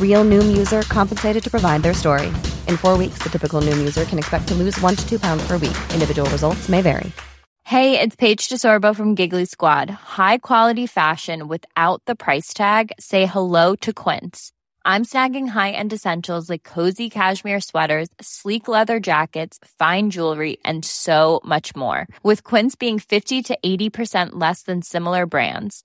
Real Noom user compensated to provide their story. In four weeks, the typical Noom user can expect to lose one to two pounds per week. Individual results may vary. Hey, it's Paige DeSorbo from Giggly Squad. High quality fashion without the price tag. Say hello to Quince. I'm snagging high-end essentials like cozy cashmere sweaters, sleek leather jackets, fine jewelry, and so much more. With Quince being 50 to 80% less than similar brands.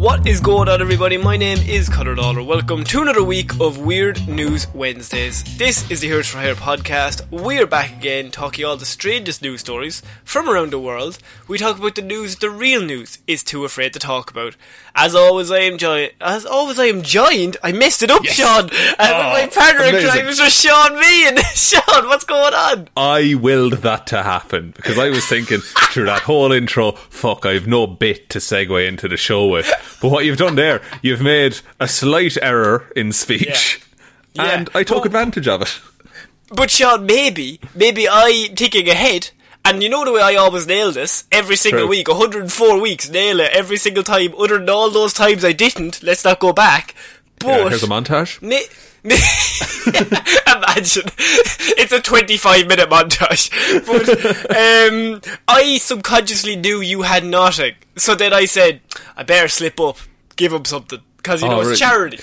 What is going on, everybody? My name is Conor Lawler. Welcome to another week of Weird News Wednesdays. This is the Heroes for Hire podcast. We're back again talking all the strangest news stories from around the world. We talk about the news the real news is too afraid to talk about. As always, I am joined. As always, I am joined. I messed it up, Sean. And Oh, my partner in amazing. crime is just Sean Meehan. Sean, what's going on? I willed that to happen because I was thinking through that whole intro, fuck, I've no bit to segue into the show with. But what you've done there, you've made a slight error in speech. Yeah. And Yeah. I took Well- advantage of it. But Sean, maybe, maybe I thinking ahead. And you know the way I always nail this every single True. week, 104 weeks, nail it every single time. Other than all those times I didn't, let's not go back. But Yeah, here's a montage. Ma- ma- Imagine it's a 25 minute montage. But um, I subconsciously knew you had nothing, so then I said I better slip up, give him something because you know Oh, it's right. charity.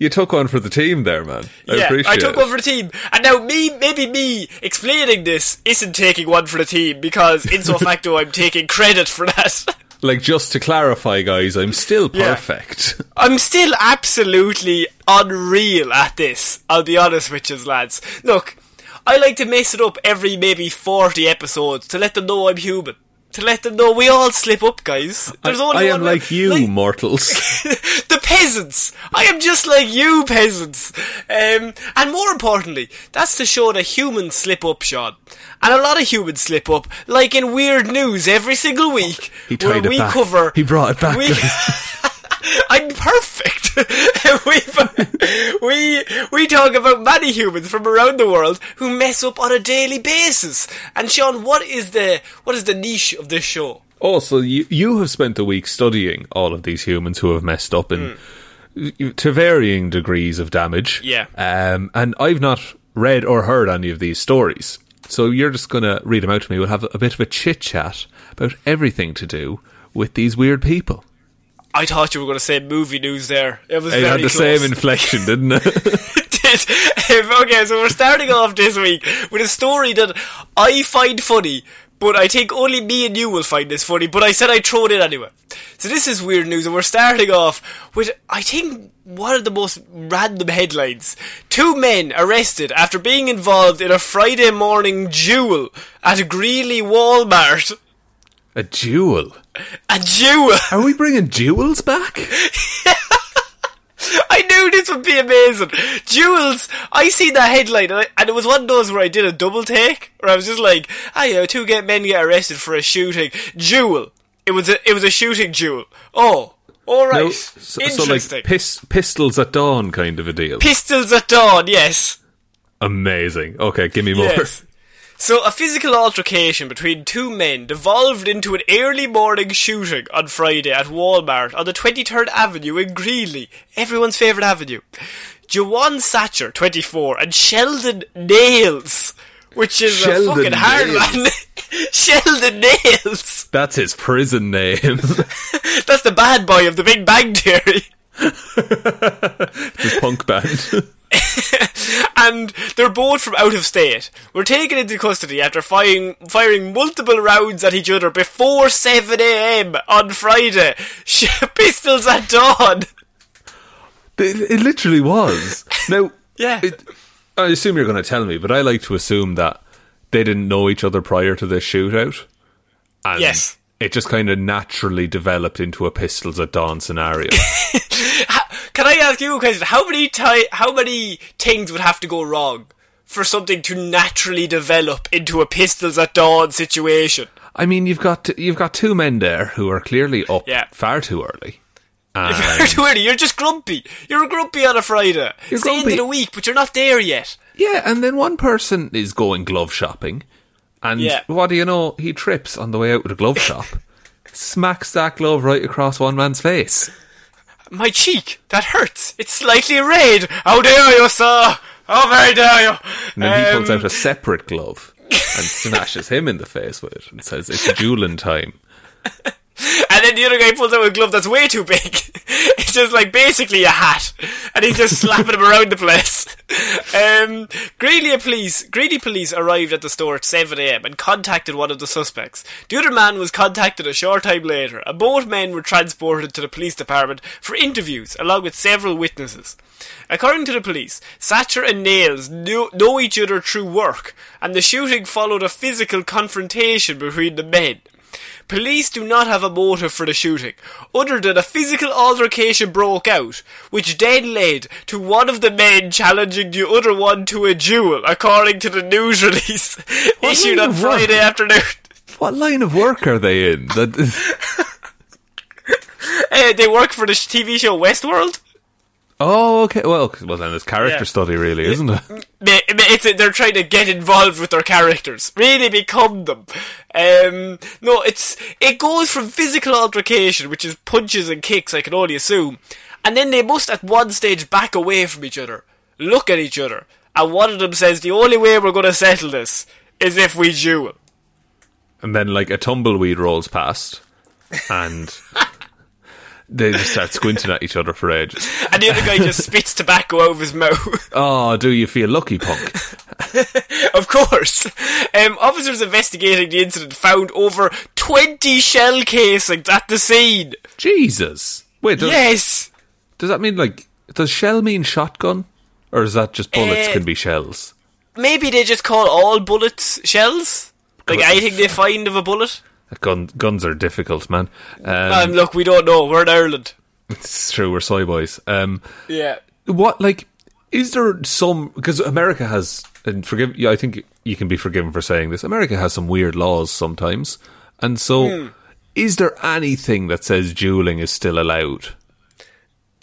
You took one for the team there, man. I yeah, I took it. one for the team, and now me, maybe me explaining this isn't taking one for the team because in so facto I'm taking credit for that. Like, just to clarify, guys, I'm still Yeah. perfect. I'm still absolutely unreal at this. I'll be honest with you, lads. Look, I like to mess it up every maybe 40 episodes to let them know I'm human. To let them know we all slip up, guys. There's I, only I one am like you, like- mortals. the peasants. I am just like you, peasants. Um, and more importantly, that's to show that humans slip up, Sean. And a lot of humans slip up, like in weird news every single week. He where tied it we back. cover. He brought it back, We. I'm perfect. we we we talk about many humans from around the world who mess up on a daily basis. And Sean, what is the what is the niche of this show? Also, you you have spent a week studying all of these humans who have messed up in to varying degrees of damage. Yeah. Um, and I've not read or heard any of these stories. So you're just going to read them out to me. We'll have a bit of a chit chat about everything to do with these weird people. I thought you were going to say movie news there. It was It very had the close. same inflection, didn't it? did. Okay, so we're starting off this week with a story that I find funny, but I think only me and you will find this funny, but I said I'd throw it in anyway. So this is weird news, and we're starting off with, I think, one of the most random headlines. Two men arrested after being involved in a Friday morning duel at Greeley Walmart. A jewel. A jewel. Are we bringing jewels back? I knew this would be amazing. Jewels. I seen that headline, and, I, and it was one of those where I did a double take, where I was just like, "Ah, yeah, two get men get arrested for a shooting jewel." It was a it was a shooting duel. Oh, all right, No, so, so interesting. like pis- pistols at dawn kind of a deal. Pistols at dawn, yes, Amazing. Okay, give me more. yes. So, a physical altercation between two men devolved into an early morning shooting on Friday at Walmart on the 23rd Avenue in Greeley, everyone's favourite avenue. Jawan Satcher, 24, and Sheldon Nails, which is Sheldon a fucking hard Nails. one. Sheldon Nails! That's his prison name. That's the bad boy of the Big Bang Theory. his punk band. and they're both from out of state. Were taken into custody after firing firing multiple rounds at each other before 7 a.m. on Friday. Pistols at dawn. it, it literally was. Now, Yeah. it, I assume you're going to tell me, but I like to assume that they didn't know each other prior to this shootout. And Yes. It just kind of naturally developed into a pistols at dawn scenario. Can I ask you a question? How many ti- how many things would have to go wrong for something to naturally develop into a pistols at dawn situation? I mean, you've got you've got two men there who are clearly up Yeah. far too early. And you're too early, you're just grumpy. You're grumpy on a Friday. You're it's the end grumpy. of the week, but you're not there yet. yeah, and then one person is going glove shopping, and Yeah. what do you know? He trips on the way out of the glove shop, smacks that glove right across one man's face. My cheek, that hurts. It's slightly red. How dare you, sir? How very dare you? And then he pulls Um, out a separate glove and smashes him in the face with it and says, "It's dueling time." And then the other guy pulls out a glove that's way too big. it's just like basically a hat. And he's just slapping him around the place. Um, Greeley police, Greeley police arrived at the store at 7am and contacted one of the suspects. The other man was contacted a short time later and both men were transported to the police department for interviews along with several witnesses. According to the police, Satcher and Nails knew, know each other through work and the shooting followed a physical confrontation between the men. Police do not have a motive for the shooting, other than a physical altercation broke out, which then led to one of the men challenging the other one to a duel, according to the news release issued on of work? Friday afternoon. What line of work are they in? Uh, they work for the TV show Westworld. Oh, okay. Well, well, then it's character Yeah. study, really, isn't it? It's, they're trying to get involved with their characters, really become them. Um, no, it's it goes from physical altercation, which is punches and kicks, I can only assume, and then they must at one stage back away from each other, look at each other, and one of them says, "The only way we're going to settle this is if we duel." And then, like a tumbleweed rolls past, and they just start squinting at each other for ages. And the other guy just spits tobacco over his mouth. Oh, do you feel lucky, punk? of course. Um, officers investigating the incident found over 20 shell casings at the scene. Jesus. Wait, does, Yes! does that mean like does shell mean shotgun, or is that just bullets Eh, can be shells? Maybe they just call all bullets shells? Like anything they find of a bullet? Gun, guns are difficult, man. Um, look, we don't know. We're in Ireland. it's true, we're soy boys. Um, Yeah. what like is there some because America has and forgive yeah, I think you can be forgiven for saying this. America has some weird laws sometimes, and so Hmm. is there anything that says dueling is still allowed?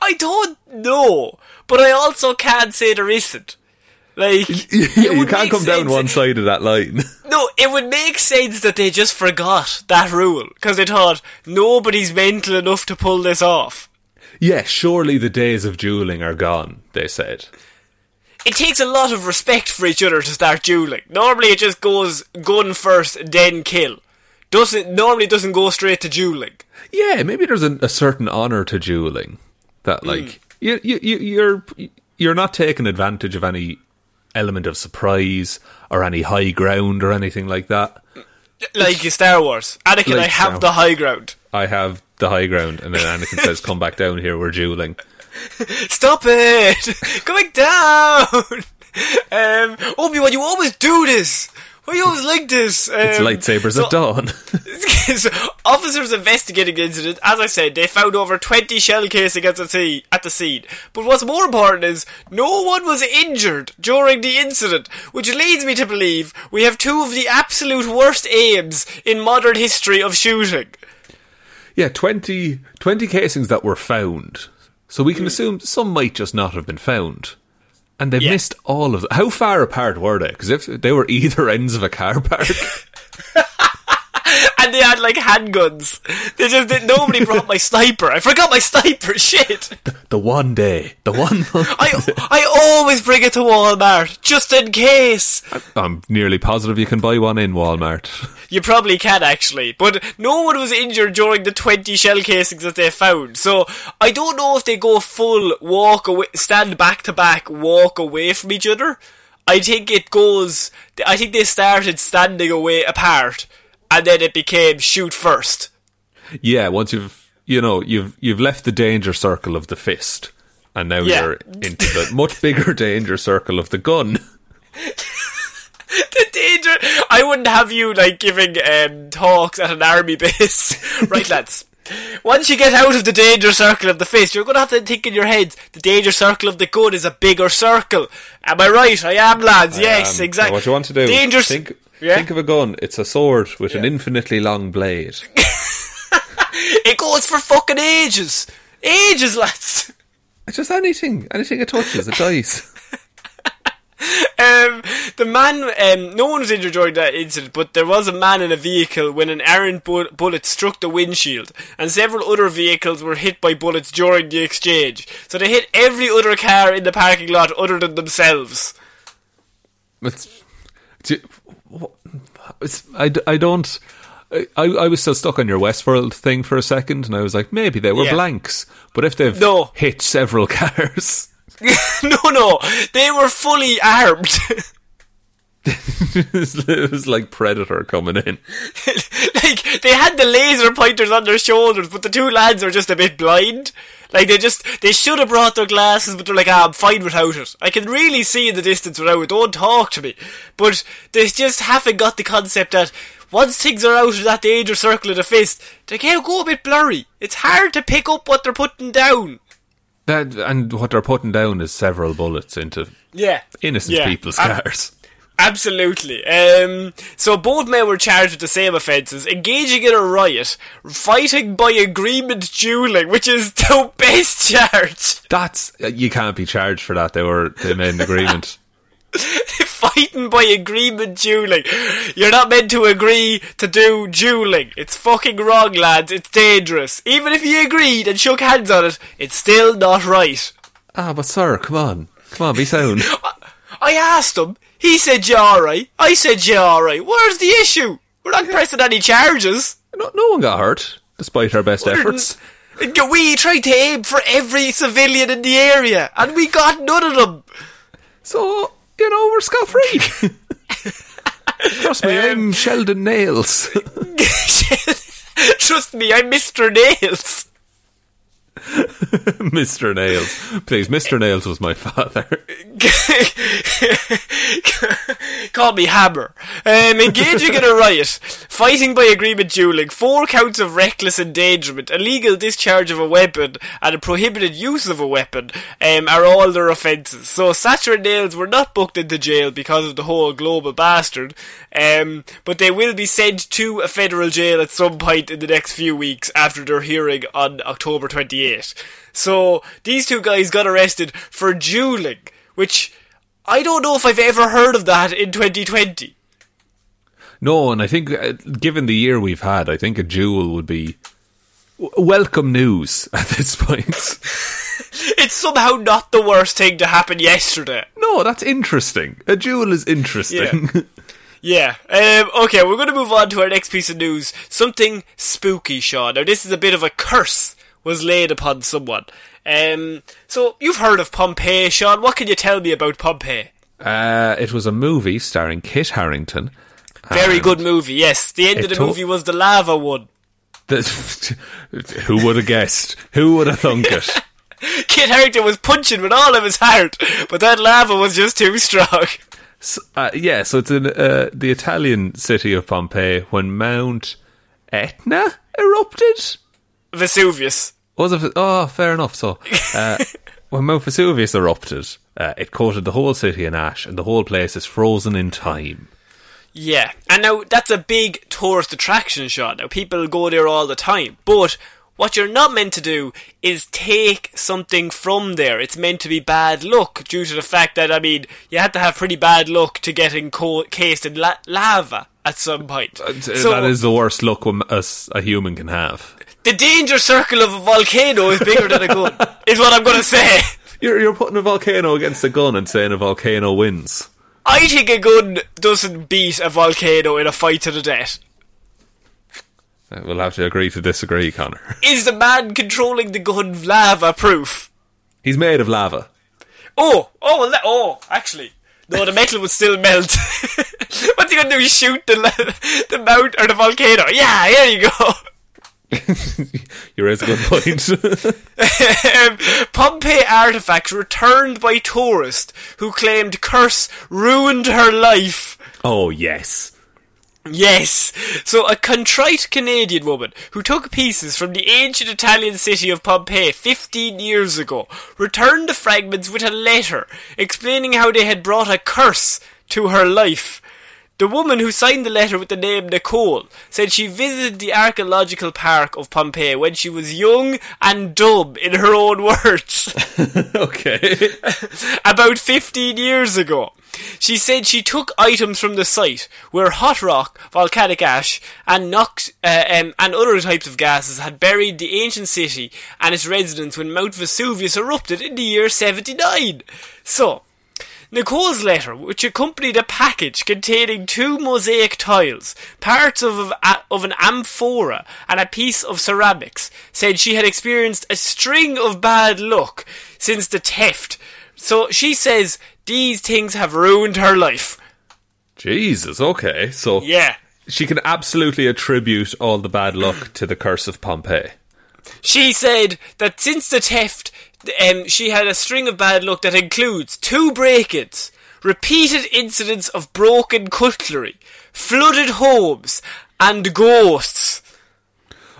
I don't know, but I also can't say there isn't. Like, you can't come down one side of that line. No, it would make sense that they just forgot that rule because they thought nobody's mental enough to pull this off. yeah, surely the days of dueling are gone. They said. It takes a lot of respect for each other to start dueling. Normally, it just goes gun first, then kill. Doesn't normally doesn't go straight to dueling. Yeah, maybe there's a, a certain honor to dueling that, hmm. like, you, you, you, you're you're not taking advantage of any element of surprise or any high ground or anything like that. Like in Star Wars, Anakin, Like I have Star- the high ground. I have the high ground, and then Anakin says, "Come back down here. We're dueling." Stop it! Going down! Um, Obi Wan, you always do this! You always like this? Um, It's lightsabers so- at dawn. so officers investigating the incident, as I said, they found over 20 shell casings at the, sea, at the scene. But what's more important is, no one was injured during the incident, which leads me to believe we have two of the absolute worst aims in modern history of shooting. yeah, 20, 20 casings that were found. So we can Hmm. assume some might just not have been found. And they Yeah. missed all of. them. How far apart were they? Because if they were either ends of a car park, And they had like handguns. They just didn't. nobody brought my sniper. I forgot my sniper. Shit. the one day, the one I I always bring it to Walmart just in case. I'm nearly positive you can buy one in Walmart. You probably can actually, but no one was injured during the 20 shell casings that they found. So I don't know if they go full walk away, stand back to back, walk away from each other. I think it goes. I think they started standing away apart, and then it became shoot first. Yeah, once you've you know you've you've left the danger circle of the fist, and now Yeah. you're into the much bigger danger circle of the gun. the danger. I wouldn't have you like giving um, talks at an army base, right, lads? Once you get out of the danger circle of the fist, you're going to have to think in your heads. The danger circle of the gun is a bigger circle. Am I right? I am, lads. yes, Um, exactly. now What you want to do? Danger. Think, Yeah? think of a gun. It's a sword with an infinitely long blade. It goes for fucking ages, ages, lads. It's just anything, anything it touches, it dies. Um, the man, um, no one was injured during that incident, but there was a man in a vehicle when an errant bu- bullet struck the windshield, and several other vehicles were hit by bullets during the exchange. So they hit every other car in the parking lot other than themselves. It's, do- what- it's, I, I don't. I, I was still stuck on your Westworld thing for a second, and I was like, maybe they were Yeah. blanks. But if they've No. hit several cars, no, no, they were fully armed. it was like Predator coming in. like they had the laser pointers on their shoulders, but the two lads are just a bit blind. Like they just they should have brought their glasses, but they're like, ah, I'm fine without it. I can really see in the distance without it. Don't talk to me. But they just haven't got the concept that once things are out of that danger circle of the fist, they can go a bit blurry. It's hard to pick up what they're putting down. That and what they're putting down is several bullets into Yeah, innocent Yeah. people's cars. Absolutely. Um, so both men were charged with the same offences: engaging in a riot, fighting by agreement, dueling, which is the best charge. That's you can't be charged for that. They were they made an agreement. fighting by agreement, dueling. You're not meant to agree to do dueling. It's fucking wrong, lads. It's dangerous. Even if you agreed and shook hands on it, it's still not right. ah, but sir, come on, come on, be sound. I asked him. He said you're alright. I said you're alright. Where's the issue? We're not pressing any charges. no, no one got hurt, despite our best efforts. We tried to aim for every civilian in the area, and we got none of them. So you know we're scot free. Trust me, Um, I'm Sheldon Nails. Trust me, I'm Mr. Nails. Mr. Nails. Please, Mr. Nails was my father. Call me Hammer. Um, engaging in a riot, fighting by agreement dueling, four counts of reckless endangerment, illegal discharge of a weapon, and a prohibited use of a weapon um, are all their offences. So Satcher and Nails were not booked into jail because of the whole global bastard, um, but they will be sent to a federal jail at some point in the next few weeks after their hearing on October 28. So these two guys got arrested for dueling, which I don't know if I've ever heard of that in 2020. No, and I think, uh, given the year we've had, I think a duel would be w- welcome news at this point. It's somehow not the worst thing to happen yesterday. no, that's interesting. A duel is interesting. Yeah. Um, okay, we're going to move on to our next piece of news. Something spooky, Sean. Now, this is a bit of a curse was laid upon someone. Um, so, you've heard of Pompeii, Sean. What can you tell me about Pompeii? uh, it was a movie starring Kit Harington. Very good movie, yes. The end of the took- movie was the lava one. the- who would have guessed? Who would have thunk it? Kit Harington was punching with all of his heart, but that lava was just too strong. S- uh, yeah, so it's in uh, the Italian city of Pompeii when Mount Etna erupted. Vesuvius. Was it? Oh, fair enough. So, uh, when Mount Vesuvius erupted, uh, it coated the whole city in ash, and the whole place is frozen in time. Yeah, and now that's a big tourist attraction, Sean. Now people go there all the time, but what you're not meant to do is take something from there. It's meant to be bad luck due to the fact that, I mean, you had to have pretty bad luck to get encased in la- lava at some point. Uh, So- that is the worst luck a human can have. The danger circle of a volcano is bigger than a gun, is what I'm going to say. You're, you're putting a volcano against a gun and saying a volcano wins. I think a gun doesn't beat a volcano in a fight to the death. Uh, We'll have to agree to disagree, Connor. Is the man controlling the gun lava proof? He's made of lava. Oh, oh, well, that, oh, actually. No, the metal would still melt. What's he gonna do? Shoot the, the mount or the volcano? Yeah, here you go. You raise a good point. um, Pompeii artifacts returned by tourist who claimed curse ruined her life. oh, yes. Yes. So a contrite Canadian woman who took pieces from the ancient Italian city of Pompeii 15 years ago returned the fragments with a letter explaining how they had brought a curse to her life. The woman who signed the letter with the name Nicole said she visited the archaeological park of Pompeii when she was young and dumb, in her own words. Okay. about 15 years ago. She said she took items from the site where hot rock, volcanic ash, and nox, uh, um, and other types of gases had buried the ancient city and its residents when Mount Vesuvius erupted in the year 79. So, Nicole's letter, which accompanied a package containing two mosaic tiles, parts of, a, of an amphora, and a piece of ceramics, said she had experienced a string of bad luck since the theft. So she says these things have ruined her life. Jesus, okay. So Yeah. she can absolutely attribute all the bad luck to the curse of Pompeii. She said that since the theft, um, she had a string of bad luck that includes two break-ins, repeated incidents of broken cutlery, flooded homes, and ghosts.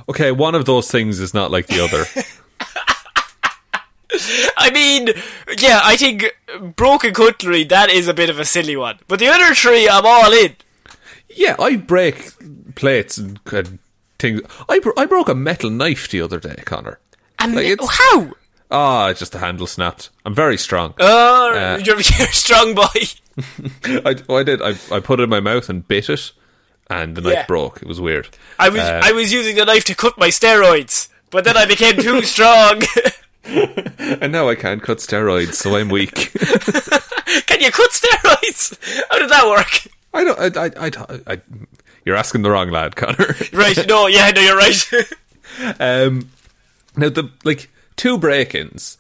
Okay, one of those things is not like the other. I mean, yeah, I think broken cutlery, that is a bit of a silly one. But the other three, I'm all in. yeah, I break plates and, and things. I, bro- I broke a metal knife the other day, Connor. And Like, how? Ah, just the handle snapped. I'm very strong. Oh, Uh, you're, you're a strong boy. I, oh, I did. I, I put it in my mouth and bit it, and the knife Yeah. broke. It was weird. I was Uh, I was using the knife to cut my steroids, but then I became too strong. And now I can't cut steroids, so I'm weak. Can you cut steroids? How did that work? I don't. I, I, I, I, you're asking the wrong lad, Connor. Right, no, yeah, no, you're right. Um, now the like two break-ins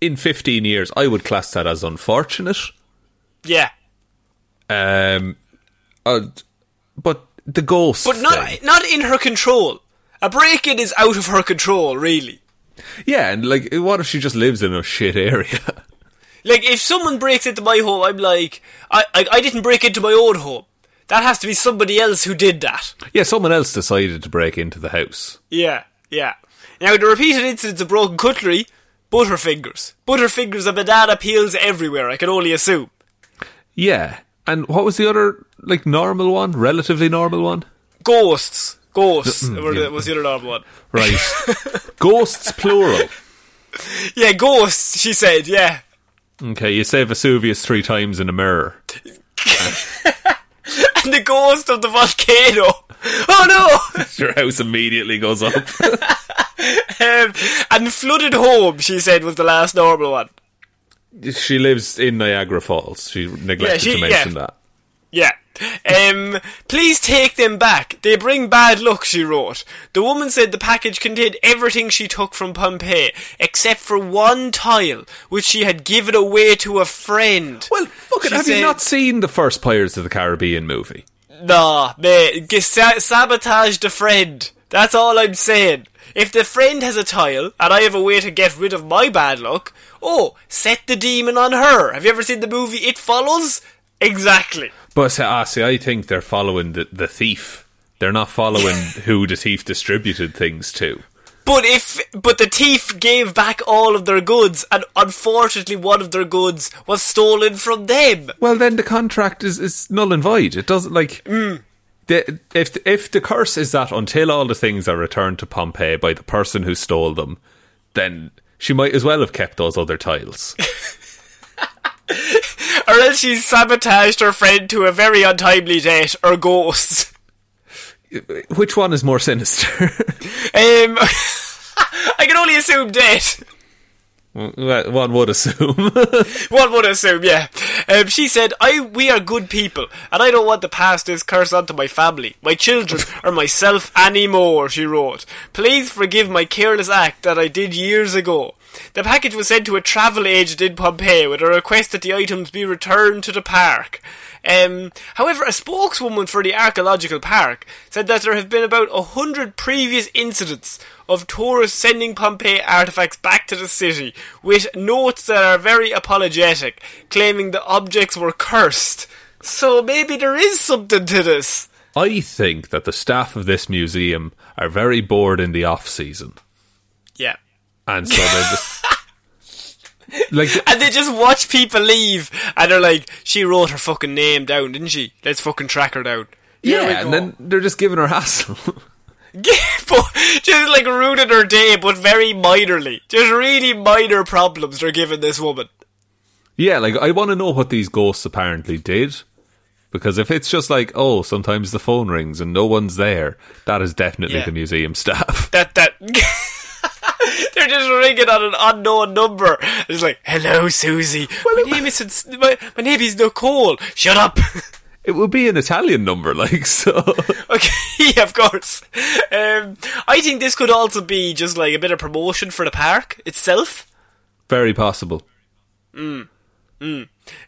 in 15 years, I would class that as unfortunate. yeah, Um, uh, but the ghost, but not thing- not in her control. A break-in is out of her control, really. yeah, and like, what if she just lives in a shit area? Like, if someone breaks into my home, I'm like, I, I, I didn't break into my own home. That has to be somebody else who did that. yeah, someone else decided to break into the house. Yeah, yeah. Now, the repeated incidents of broken cutlery, butterfingers. Butterfingers and banana peels everywhere, I can only assume. Yeah, and what was the other like normal one, relatively normal one? Ghosts. Ghosts Mm, yeah. was the other normal one. Right, ghosts plural. Yeah, ghosts, she said, yeah. Okay, you say Vesuvius three times in a mirror. And the ghost of the volcano. Oh no! Your house immediately goes up. um, and flooded home, she said, was the last normal one. she lives in Niagara Falls. She neglected Yeah, she- to mention yeah. that. Yeah. Um, please take them back. They bring bad luck, she wrote. The woman said the package contained everything she took from Pompeii, except for one tile, which she had given away to a friend. Well, fuck it. Have you not seen the first Pirates of the Caribbean movie? Nah, mate, g- sa- sabotage the friend. That's all I'm saying. If the friend has a tile, and I have a way to get rid of my bad luck, oh, set the demon on her. Have you ever seen the movie It Follows? Exactly. But uh, see, I think they're following the, the thief. They're not following who the thief distributed things to. But if, but the thief gave back all of their goods, and unfortunately one of their goods was stolen from them. Well, then the contract is, is null and void. It doesn't like Mm. The, if if the curse is that until all the things are returned to Pompeii by the person who stole them, then she might as well have kept those other tiles. or else she's sabotaged her friend to a very untimely death or ghosts. Which one is more sinister? Um, I can only assume death. One would assume. One would assume, yeah. Um, she said, "I we are good people, and I don't want to pass this curse on to my family, my children, or myself anymore." She wrote, "Please forgive my careless act that I did years ago." The package was sent to a travel agent in Pompeii with a request that the items be returned to the park. Um, however, a spokeswoman for the archaeological park said that there have been about a hundred previous incidents of tourists sending Pompeii artifacts back to the city, with notes that are very apologetic, claiming the objects were cursed. So maybe there is something to this. I think that the staff of this museum are very bored in the off season, Yeah. and so they're just like And they just watch people leave, and they're like, she wrote her fucking name down, didn't she? Let's fucking track her down. Yeah, and then they're just giving her hassle. Just like ruining her day, but very minorly. Just really minor problems they're giving this woman. yeah, like I want to know what these ghosts apparently did. Because if it's just like, oh, sometimes the phone rings and no one's there, that is definitely Yeah. the museum staff. That that they're just ringing on an unknown number. It's like, hello, Susie. my name is my, my name is Nicole. Shut up. It would be an Italian number, like, so. okay, yeah, of course. Um, I think this could also be just like a bit of promotion for the park itself. Very possible.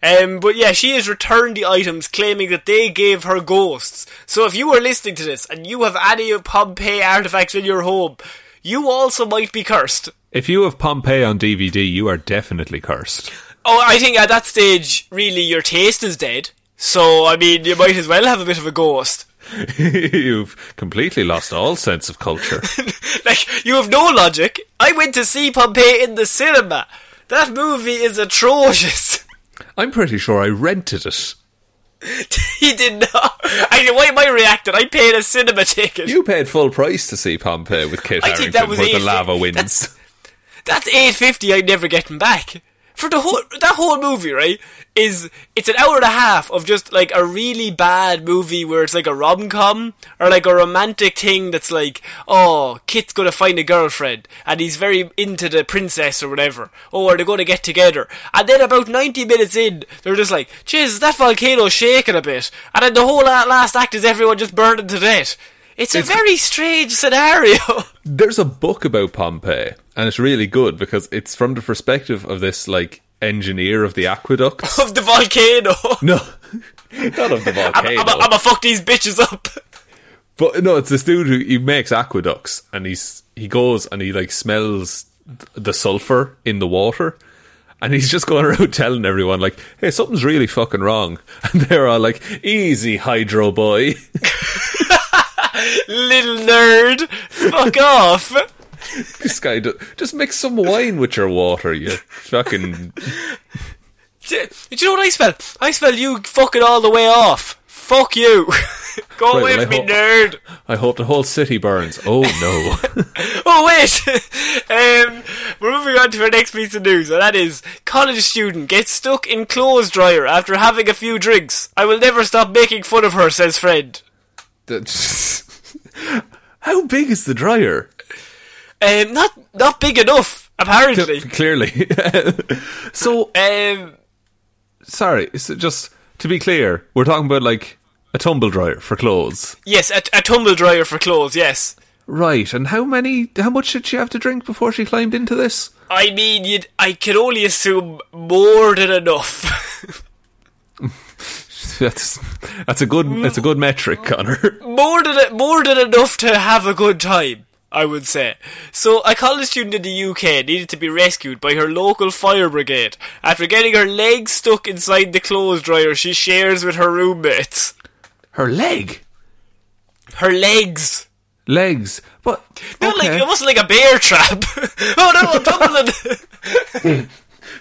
Um, but yeah, she has returned the items, claiming that they gave her ghosts. So if you are listening to this and you have any Pompeii artifacts in your home, you also might be cursed. If you have Pompeii on DVD, you are definitely cursed. Oh, I think at that stage, really, your taste is dead. So, I mean, you might as well have a bit of a ghost. You've completely lost all sense of culture. like, you have no logic. I went to see Pompeii in the cinema. That movie is atrocious. I'm pretty sure I rented it. he did not. I know why am I reacting? I paid a cinema ticket. You paid full price to see Pompeii with Kit I Harington, think that was where the lava wins. That's- That's eight fifty. I'm never getting back for the whole that whole movie. Right? Is it's an hour and a half of just like a really bad movie where it's like a rom com or like a romantic thing that's like, oh, Kit's gonna find a girlfriend and he's very into the princess or whatever. Oh, are they gonna get together? And then about ninety minutes in, they're just like, Jesus, that volcano's shaking a bit, and then the whole last act is everyone just burning to death. It's a It's- very strange scenario. There's a book about Pompeii, and it's really good because it's from the perspective of this like engineer of the aqueduct of the volcano. no, not of the volcano. I'm, I'm gonna fuck these bitches up. But no, it's this dude who he makes aqueducts, and he's he goes and he like smells the sulfur in the water, and he's just going around telling everyone like, "Hey, something's really fucking wrong," and they're all like, "Easy, hydro boy." Little nerd. Fuck off. this guy do- just mix some wine with your water, you fucking. Do do you know what I smell? I smell you fucking all the way off. Fuck you. Go away from me, hope- nerd. I hope the whole city burns. Oh no. Oh wait. um, we're moving on to our next piece of news, and that is college student gets stuck in clothes dryer after having a few drinks. I will never stop making fun of her, says friend. That's- How big is the dryer? Um, not not big enough, apparently. Clearly. so Um, sorry, is it just to be clear, we're talking about like a tumble dryer for clothes. yes, a, a tumble dryer for clothes. Yes. Right, and how many how much did she have to drink before she climbed into this? I mean, you'd, I can only assume more than enough. That's that's a good that's a good metric, Connor. more than more than enough to have a good time. I would say. So, a college student in the UK needed to be rescued by her local fire brigade after getting her leg stuck inside the clothes dryer she shares with her roommates. Her leg, Her legs. legs, but Not okay. like it wasn't like a bear trap. oh no, I'm tumbling.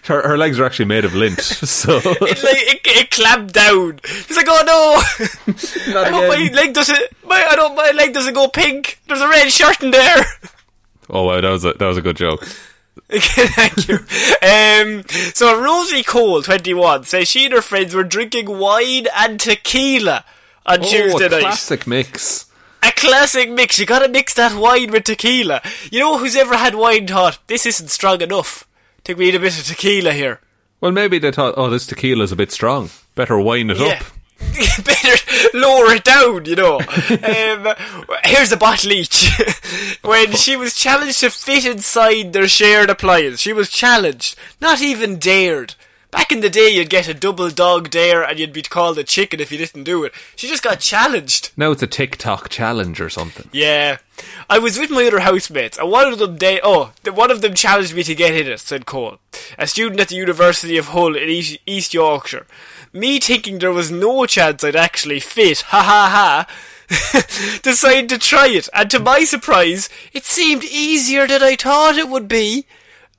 Her, her legs are actually made of lint, so it, like, it, it clamped down. He's like, oh no! I hope my leg doesn't. My I don't. My leg doesn't go pink. There's a red shirt in there. oh wow, that was a that was a good joke. Okay, thank you. Um, so Rosie Cole, 21, says she and her friends were drinking wine and tequila on Tuesday oh, a night. classic mix. A classic mix. You gotta mix that wine with tequila. You know who's ever had wine thought, this isn't strong enough. Think we need a bit of tequila here. Well, maybe they thought, oh, this tequila's a bit strong. Better wine it Yeah. up. Better lower it down, you know. um, here's a bottle each. when she was challenged to fit inside their shared appliance, she was challenged, not even dared. Back in the day, you'd get a double dog dare and you'd be called a chicken if you didn't do it. She just got challenged. Now it's a TikTok challenge or something. Yeah. I was with my other housemates, and one of them they oh, one of them challenged me to get in it, said Cole, a student at the University of Hull in East, East Yorkshire. Me thinking there was no chance I'd actually fit, ha ha ha, decided to try it, and to my surprise, it seemed easier than I thought it would be.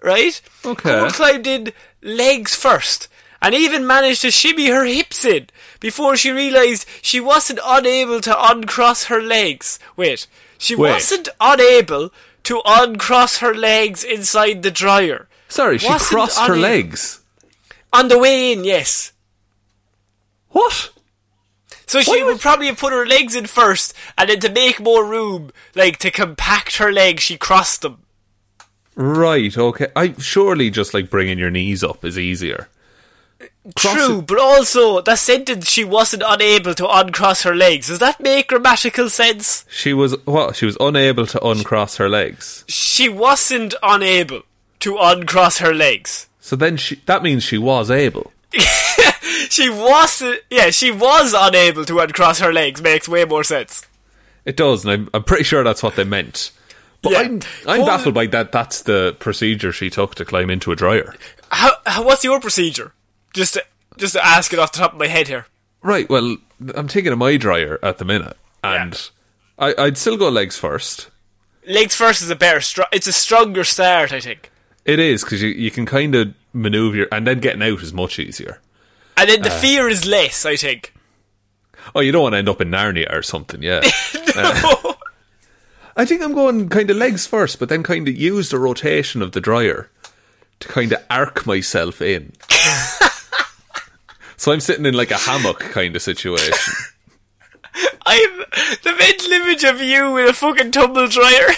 Right? Okay. Cole climbed in legs first, and even managed to shimmy her hips in before she realised she wasn't unable to uncross her legs. Wait, she Wait. wasn't unable to uncross her legs inside the dryer. Sorry, she Wasn't crossed her legs. On the way in, yes. What? So she would probably have put her legs in first, and then to make more room, like to compact her legs, she crossed them. Right, okay. I surely just like bringing your knees up is easier. Cross True, it- but also that sentence she wasn't unable to uncross her legs. Does that make grammatical sense? She was what? She was unable to uncross her legs. She wasn't unable to uncross her legs. So then she that means she was able. She wasn't. Yeah, she was unable to uncross her legs. Makes way more sense. It does, and I'm, I'm pretty sure that's what they meant. But Yeah. I'm I'm baffled by that. That's the procedure she took to climb into a dryer. How, how? What's your procedure? Just to, just to ask it off the top of my head here. Right. Well, I'm taking a my dryer at the minute, and I, I'd still go legs first. Legs first is a better. Str- it's a stronger start, I think. It is because you you can kind of maneuver, and then getting out is much easier. And then the Uh. fear is less, I think. Oh, you don't want to end up in Narnia or something, yeah. Uh, I think I'm going kind of legs first, but then kind of use the rotation of the dryer to kind of arc myself in. so I'm sitting in like a hammock kind of situation. I'm the mental image of you with a fucking tumble dryer.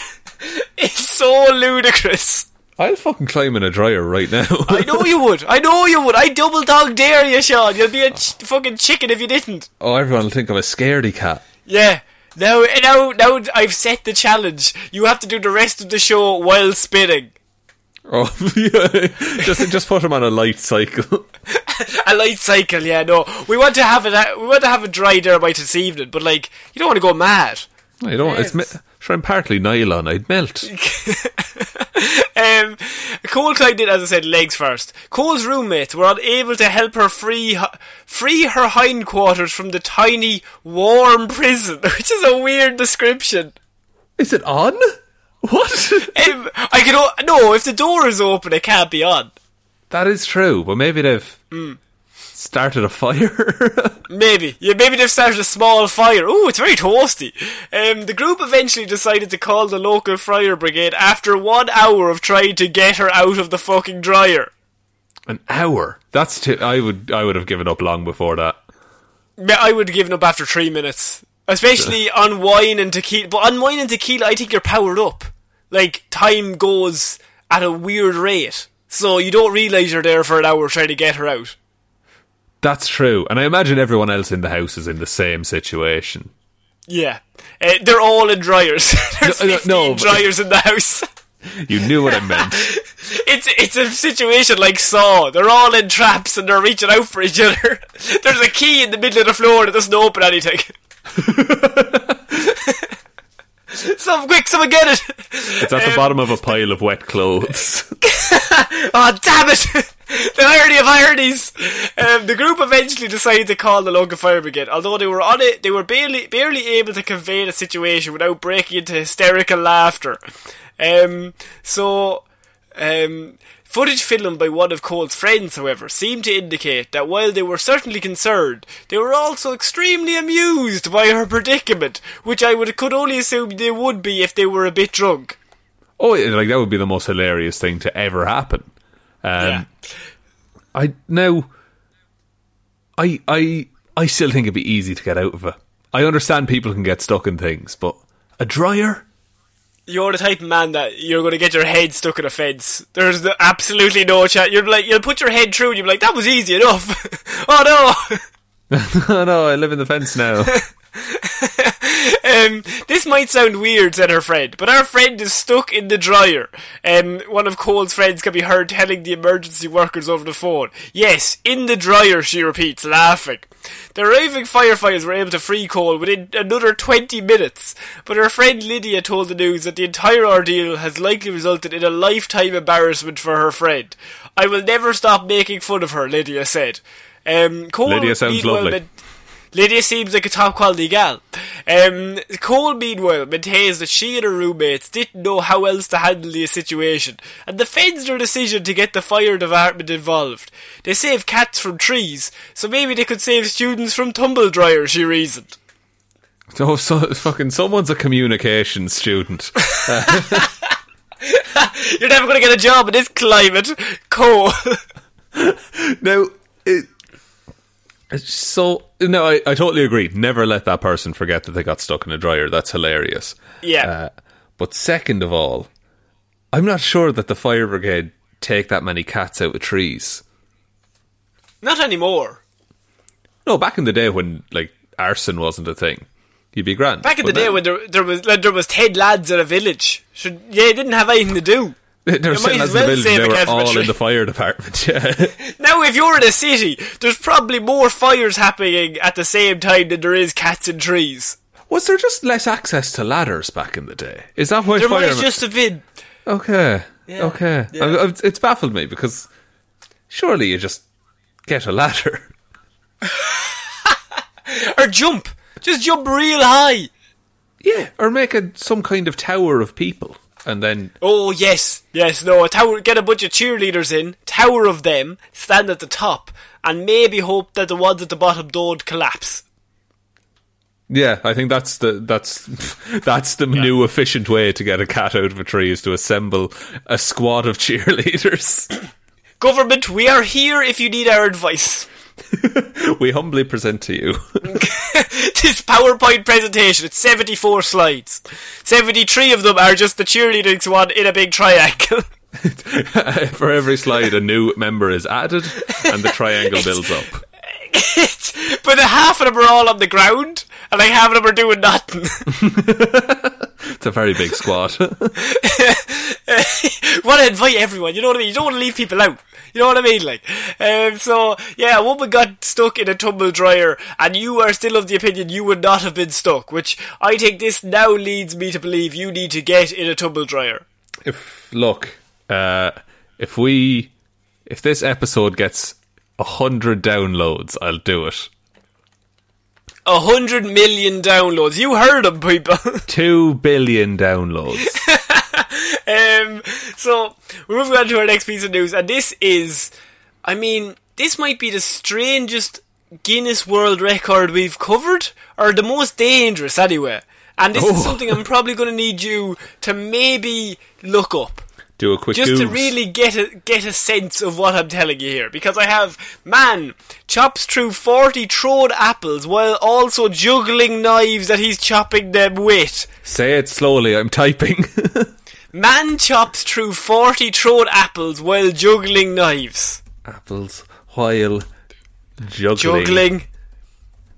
It's so ludicrous. I'll fucking climb in a dryer right now. I know you would. I know you would. I double dog dare you, Sean. You'll be a oh. ch- fucking chicken if you didn't. oh, everyone will think I'm a scaredy cat. Yeah. Now, now, now I've set the challenge. You have to do the rest of the show while spinning. Oh, yeah. just just put him on a light cycle. A light cycle, yeah, no. We want to have it. We want to have a dry Dermite this evening, but like, you don't want to go mad. No, you don't. It's me- sure I'm partly nylon. I'd melt. Um, Cole climbed in, as I said, legs first. Cole's roommates were unable to help her free free her hindquarters from the tiny, warm prison, which is a weird description. Is it on? What? Um, I can o- no, if the door is open, it can't be on. that is true, but maybe they've started a fire. Maybe. Yeah, maybe they've started a small fire. Ooh, it's very toasty. Um, the group eventually decided to call the local fire brigade after one hour of trying to get her out of the fucking dryer. An hour. That's. I would. I would have given up long before that. Yeah, I would have given up after three minutes. Especially on wine and tequila. But on wine and tequila, I think you're powered up. Like, time goes at a weird rate. So you don't realise you're there for an hour trying to get her out. That's true, and I imagine everyone else in the house is in the same situation. Yeah. Uh, they're all in dryers. There's No, no, 15 no, dryers in the house. You knew what I meant. It's it's a situation like Saw. They're all in traps and they're reaching out for each other. There's a key in the middle of the floor that doesn't open anything. Some quick, someone get it! It's at the bottom of a pile of wet clothes. Oh damn it! The irony of ironies. Um, the group eventually decided to call the local fire brigade. Although they were on it, they were barely barely able to convey the situation without breaking into hysterical laughter. Um, so Um, footage filmed by one of Cole's friends, however, seemed to indicate that while they were certainly concerned, they were also extremely amused by her predicament, which I would could only assume they would be if they were a bit drunk. Oh, like that would be the most hilarious thing to ever happen. Um, Yeah. I now, I I I still think it'd be easy to get out of it. I understand people can get stuck in things, but a dryer. You're the type of man that you're going to get your head stuck in a fence. There's the, absolutely no chance. You're like, you'll put your head through and you'll be like, that was easy enough. oh no! oh no, I live in the fence now. Um, this might sound weird, said her friend, but our friend is stuck in the dryer. Um, one of Cole's friends can be heard telling the emergency workers over the phone. Yes, in the dryer, she repeats, laughing. The arriving firefighters were able to free Cole within another 20 minutes, but her friend Lydia told the news that the entire ordeal has likely resulted in a lifetime embarrassment for her friend. I will never stop making fun of her, Lydia said. Um, Cole Lydia sounds lovely. meant- Lydia seems like a top quality gal. Um, Cole, meanwhile, maintains that she and her roommates didn't know how else to handle the situation and defends their decision to get the fire department involved. They save cats from trees, so maybe they could save students from tumble dryers, she reasoned. oh, so fucking someone's a communications student. You're never going to get a job in this climate, Cole. Now, it, so no, I, I totally agree. Never let that person forget that they got stuck in a dryer. That's hilarious. yeah. Uh, but second of all, I'm not sure that the fire brigade take that many cats out of trees. Not anymore. No, back in the day when like arson wasn't a thing, you'd be grand. Back in the day when there, there was like, there was ten lads in a village, should, yeah, they didn't have anything to do. They were sitting as as the village, they were cat from a all in the fire department. Yeah. Now, if you're in a city, there's probably more fires happening at the same time than there is cats in trees. Was there just less access to ladders back in the day? Is that why There might firemen? just have been. Okay. Yeah, Okay. yeah. I- I- it's baffled me because surely you just get a ladder. Or jump. Just jump real high. Yeah. Or make a, some kind of tower of people and then. Oh, yes. Yes, no, a tower, get a bunch of cheerleaders in, tower of them, stand at the top, and maybe hope that the ones at the bottom don't collapse. Yeah, I think that's the that's that's the new efficient way to get a cat out of a tree is to assemble a squad of cheerleaders. Government, we are here if you need our advice. we humbly present to you this PowerPoint presentation, it's 74 slides. 73 of them are just the cheerleading one in a big triangle. for every slide a new member is added and the triangle builds up. but the half of them are all on the ground, and like half of them are doing nothing. It's a very big squad. want to invite everyone, you know what I mean? You don't want to leave people out. You know what I mean? Like, um, so yeah, a woman got stuck in a tumble dryer, and you are still of the opinion you would not have been stuck. Which I think this now leads me to believe you need to get in a tumble dryer. if look, uh, if we if this episode gets a hundred downloads, I'll do it. A hundred million downloads. You heard them, people. Two billion downloads. Um, so we're moving on to our next piece of news, and this is, I mean, this might be the strangest Guinness World Record we've covered, or the most dangerous anyway. And this Oh. is something I'm probably going to need you to maybe look up. Do a quick Just to really get a get a sense of what I'm telling you here, because I have man chops through forty thrown apples while also juggling knives that he's chopping them with. say it slowly. I'm typing. Man chops through 40 thrown apples while juggling knives. Apples while juggling, Juggling.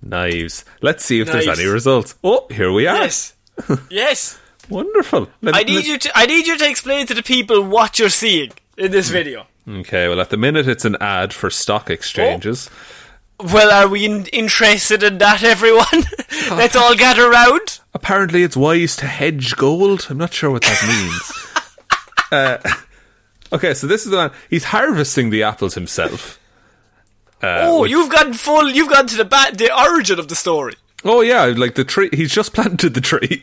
knives. Let's see if there's Knives. any results. Oh, here we are. Yes. yes. Wonderful. Let- I need let- you to I need you to explain to the people what you're seeing in this hmm. video. Okay, well, at the minute it's an ad for stock exchanges. Oh. Well, are we in- interested in that, everyone? Let's all gather round. Apparently, it's wise to hedge gold. I'm not sure what that means. uh, okay, so this is the man. He's harvesting the apples himself. Uh, oh, which- you've gone full. You've gone to the ba- the origin of the story. Oh yeah, like the tree. He's just planted the tree.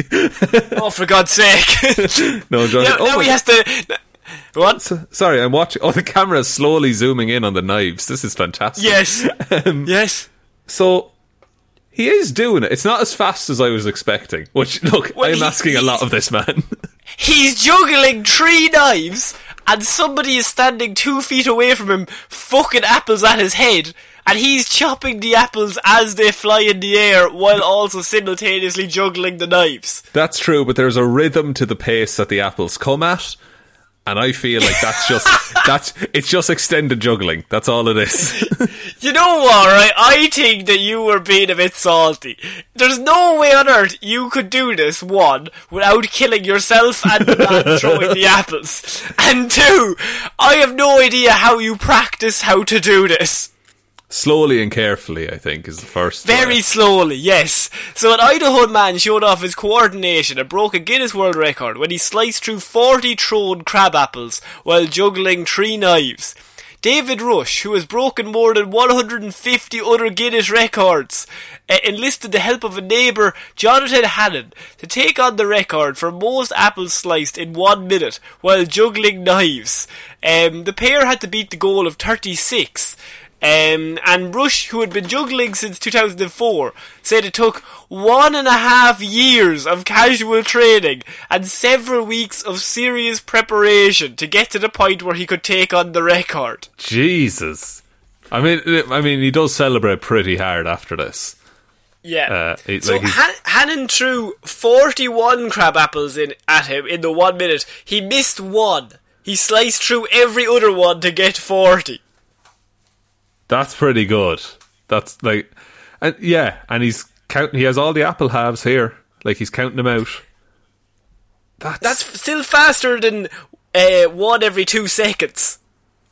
Oh, for God's sake! no, John. now, oh, now he has to. What? So- sorry, I'm watching. Oh, the camera's slowly zooming in on the knives. This is fantastic. Yes. Um, yes. So he is doing it. It's not as fast as I was expecting. Which look, Well, I'm he- asking a lot of this man. He's juggling three knives, and somebody is standing two feet away from him, fucking apples at his head, and he's chopping the apples as they fly in the air while also simultaneously juggling the knives. That's true, but there's a rhythm to the pace that the apples come at, and I feel like that's just that's it's just extended juggling. That's all it is. You know what, right? I think that you were being a bit salty. There's no way on earth you could do this, one, without killing yourself and the man throwing the apples. And two, I have no idea how you practice how to do this. Slowly and carefully, I think, is the first. uh, Very slowly, yes. So an Idaho man showed off his coordination and broke a Guinness World Record when he sliced through 40 thrown crab apples while juggling three knives. David Rush, who has broken more than 150 other Guinness records, uh, enlisted the help of a neighbour, Jonathan Hannon, to take on the record for most apples sliced in one minute while juggling knives. Um, the pair had to beat the goal of 36. Um, and Rush, who had been juggling since 2004, said it took one and a half years of casual training and several weeks of serious preparation to get to the point where he could take on the record. Jesus. I mean, I mean, he does celebrate pretty hard after this. Yeah. Uh, it- so like Han- Hannon threw 41 crab apples in at him in the one minute. He missed one. He sliced through every other one to get 40. That's pretty good. That's like, and yeah, and he's counting. He has all the apple halves here. Like he's counting them out. That's, That's still faster than uh, one every two seconds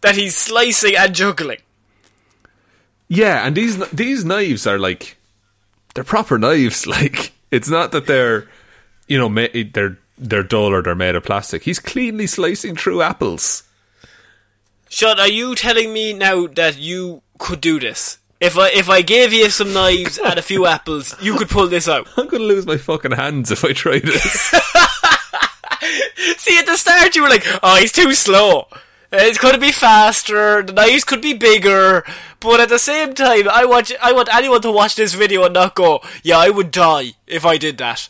that he's slicing and juggling. yeah, and these these knives are like they're proper knives. Like it's not that they're you know ma- they're they're dull or they're made of plastic. He's cleanly slicing through apples. Sean, are you telling me now that you could do this? If I if I gave you some knives and a few apples, you could pull this out. I'm gonna lose my fucking hands if I try this. See, at the start you were like, "Oh, he's too slow. Uh, It could be faster. The knives could be bigger." But at the same time, I want I want anyone to watch this video and not go, "Yeah, I would die if I did that."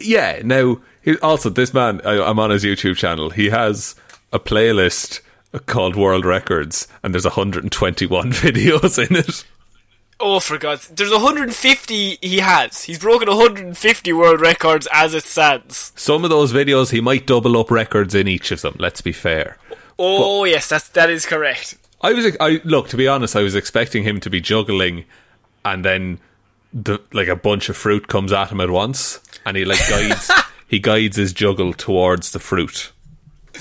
yeah. Now, he, also this man, I, I'm on his YouTube channel. He has a playlist called World Records, and there's 121 videos in it. Oh, for God's! There's 150 he has. He's broken 150 world records as it stands. Some of those videos, he might double up records in each of them. Let's be fair. Oh yes, that's that is correct. I was, I look to be honest, I was expecting him to be juggling, and then the like a bunch of fruit comes at him at once, and he like guides he guides his juggle towards the fruit.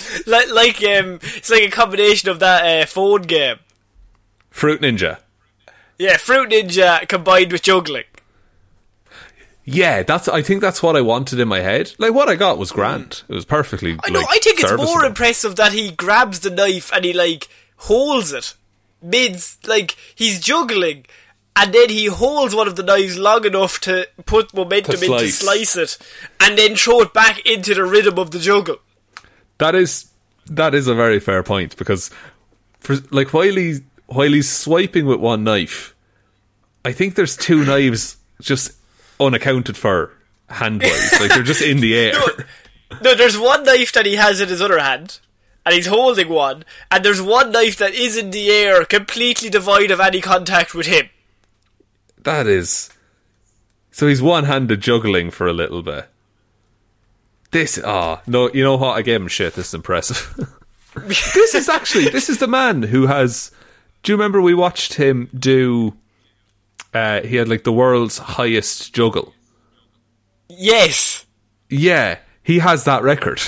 Like like um, it's like a combination of that uh, phone game. Fruit Ninja. Yeah, Fruit Ninja combined with juggling. Yeah, that's. I think that's what I wanted in my head. Like what I got was grand. It was perfectly. I know. like, I think it's more impressive that he grabs the knife and he like holds it mid like he's juggling. And then he holds one of the knives long enough to put momentum To in to slice. slice it, and then throw it back into the rhythm of the juggle. That is that is a very fair point because, for like while he's while he's swiping with one knife, I think there's two knives just unaccounted for hand wise. like they're just in the air. No, there's one knife that he has in his other hand, and he's holding one, and there's one knife that is in the air, completely devoid of any contact with him. That is. So he's one handed juggling for a little bit. This ah no, you know what? I gave him shit. This is impressive. this is actually this is the man who has. Do you remember we watched him do? Uh, he had like the world's highest juggle. Yes. Yeah, he has that record.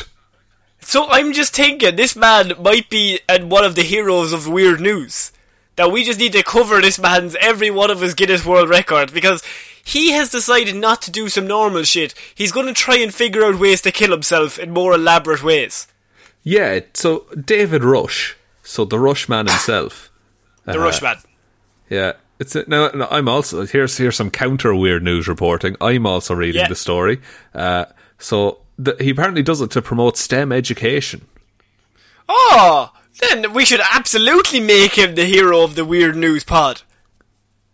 So I'm just thinking, this man might be one of the heroes of weird news. That we just need to cover this man's every one of his Guinness World Records because he has decided not to do some normal shit. He's going to try and figure out ways to kill himself in more elaborate ways. Yeah, so David Rush, so the Rush man himself. The Rush man. Yeah, it's now. now I'm also here's here's some counter weird news reporting. I'm also reading Yeah. the story. Uh, so th- he apparently does it to promote STEM education. Oh, then we should absolutely make him the hero of the weird news pod.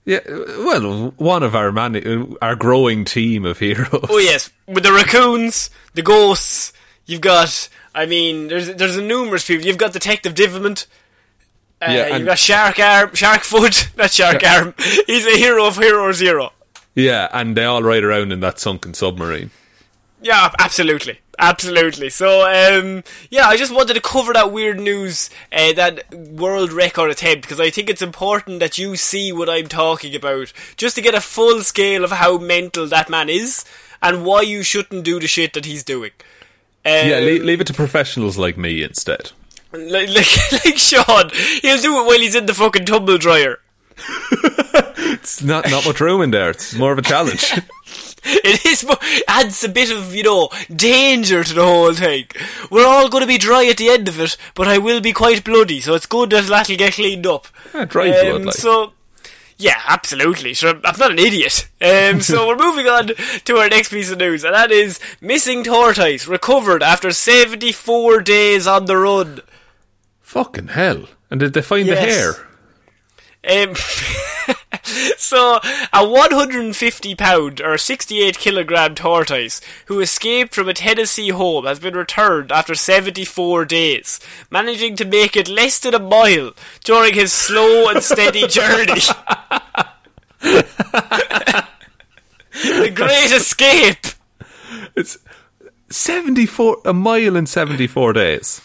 Yeah, well, one of our man, our growing team of heroes. Oh yes, with the raccoons, the ghosts. You've got. I mean, there's there's numerous people. You've got Detective Divilment. Uh, Yeah, you've got Shark Arm, Shark Foot, not Shark Arm. He's a hero of Hero Zero. Yeah, and they all ride around in that sunken submarine. Yeah, absolutely, absolutely. So, um, yeah, I just wanted to cover that weird news, uh, that world record attempt, because I think it's important that you see what I'm talking about, just to get a full scale of how mental that man is and why you shouldn't do the shit that he's doing. Um, Yeah, leave, leave it to professionals like me instead. like, like, like Sean, he'll do it while he's in the fucking tumble dryer. It's not not much room in there. It's more of a challenge. It is adds a bit of you know danger to the whole thing. We're all going to be dry at the end of it, but I will be quite bloody, so it's good that that'll get cleaned up. Yeah, dry blood, like. Um, So. Yeah, absolutely. Sure, I'm not an idiot. Um, so we're moving on to our next piece of news, and that is missing tortoise recovered after 74 days on the run. Fucking hell! And did they find the hair? Um, so, a 150 pound or 68 kilogram tortoise who escaped from a Tennessee home has been returned after 74 days, managing to make it less than a mile during his slow and steady journey. the Great Escape! It's seventy four a mile in seventy four days.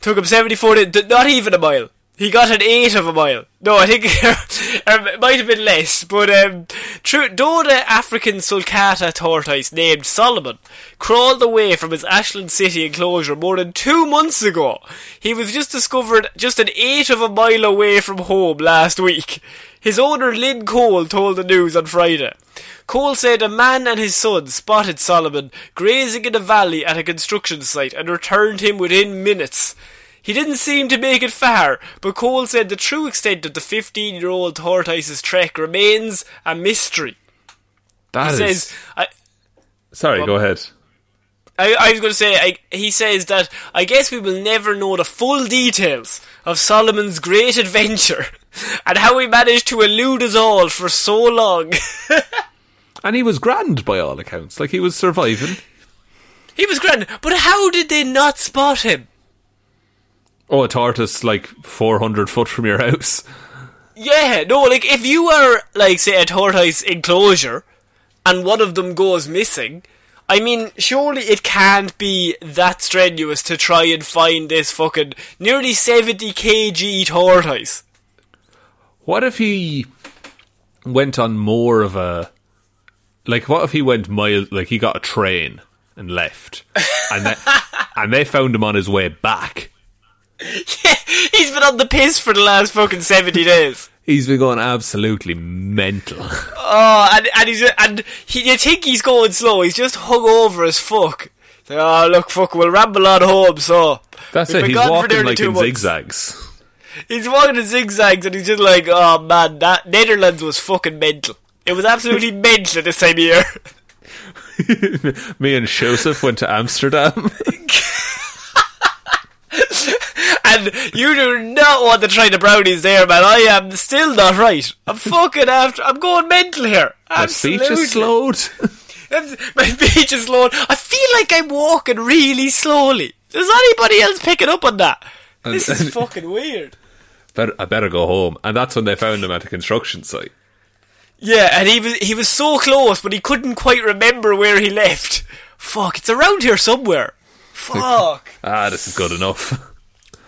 Took him 74 days, not even a mile. He got an eighth of a mile. No, I think um, it might have been less, but um, true, though the African sulcata tortoise named Solomon crawled away from his Ashland City enclosure more than two months ago, he was just discovered just an eighth of a mile away from home last week. His owner Lynn Cole told the news on Friday. Cole said a man and his son spotted Solomon grazing in a valley at a construction site and returned him within minutes. He didn't seem to make it far, but Cole said the true extent of the 15 year old tortoise's trek remains a mystery. That He is. says, I, Sorry, go ahead. I, I was going to say, I, he says that I guess we will never know the full details of Solomon's great adventure and how he managed to elude us all for so long. And he was grand by all accounts. Like he was surviving. he was grand, but how did they not spot him? Oh, a tortoise like four hundred foot from your house. Yeah, no, like if you are like say a tortoise enclosure and one of them goes missing, I mean, surely it can't be that strenuous to try and find this fucking nearly 70 kg tortoise. What if he went on more of a like? What if he went mile? Like he got a train and left, and and they found him on his way back. Yeah, he's been on the piss for the last fucking 70 days. He's been going absolutely mental. Oh, and, and he's, and he, you think he's going slow, he's just hung over as fuck. Like, oh, look, fuck, we'll ramble on home, so. That's we've it. He's gone for walking like two in months. zigzags. He's walking in zigzags and he's just like, oh man, that Netherlands was fucking mental. It was absolutely mental this time of year. Me and Joseph went to Amsterdam. And you do not want to try the brownies there, man. I am still not right. I'm fucking after. I'm going mental here. My speech Absolutely. is slowed. My speech is slowed. I feel like I'm walking really slowly. Is anybody else picking up on that? This is fucking weird. better, I better go home. And that's when they found him at a construction site. Yeah, and he was he was so close, but he couldn't quite remember where he left. Fuck, it's around here somewhere. Fuck. Ah, this is good enough.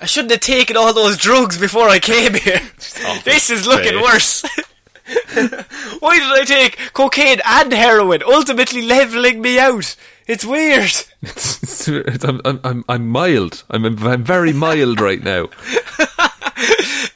I shouldn't have taken all those drugs before I came here. this is looking face. worse. Why did I take cocaine and heroin, ultimately leveling me out? It's weird. It's- it's- I'm, I'm, I'm, I'm mild. I'm, I'm very mild right now.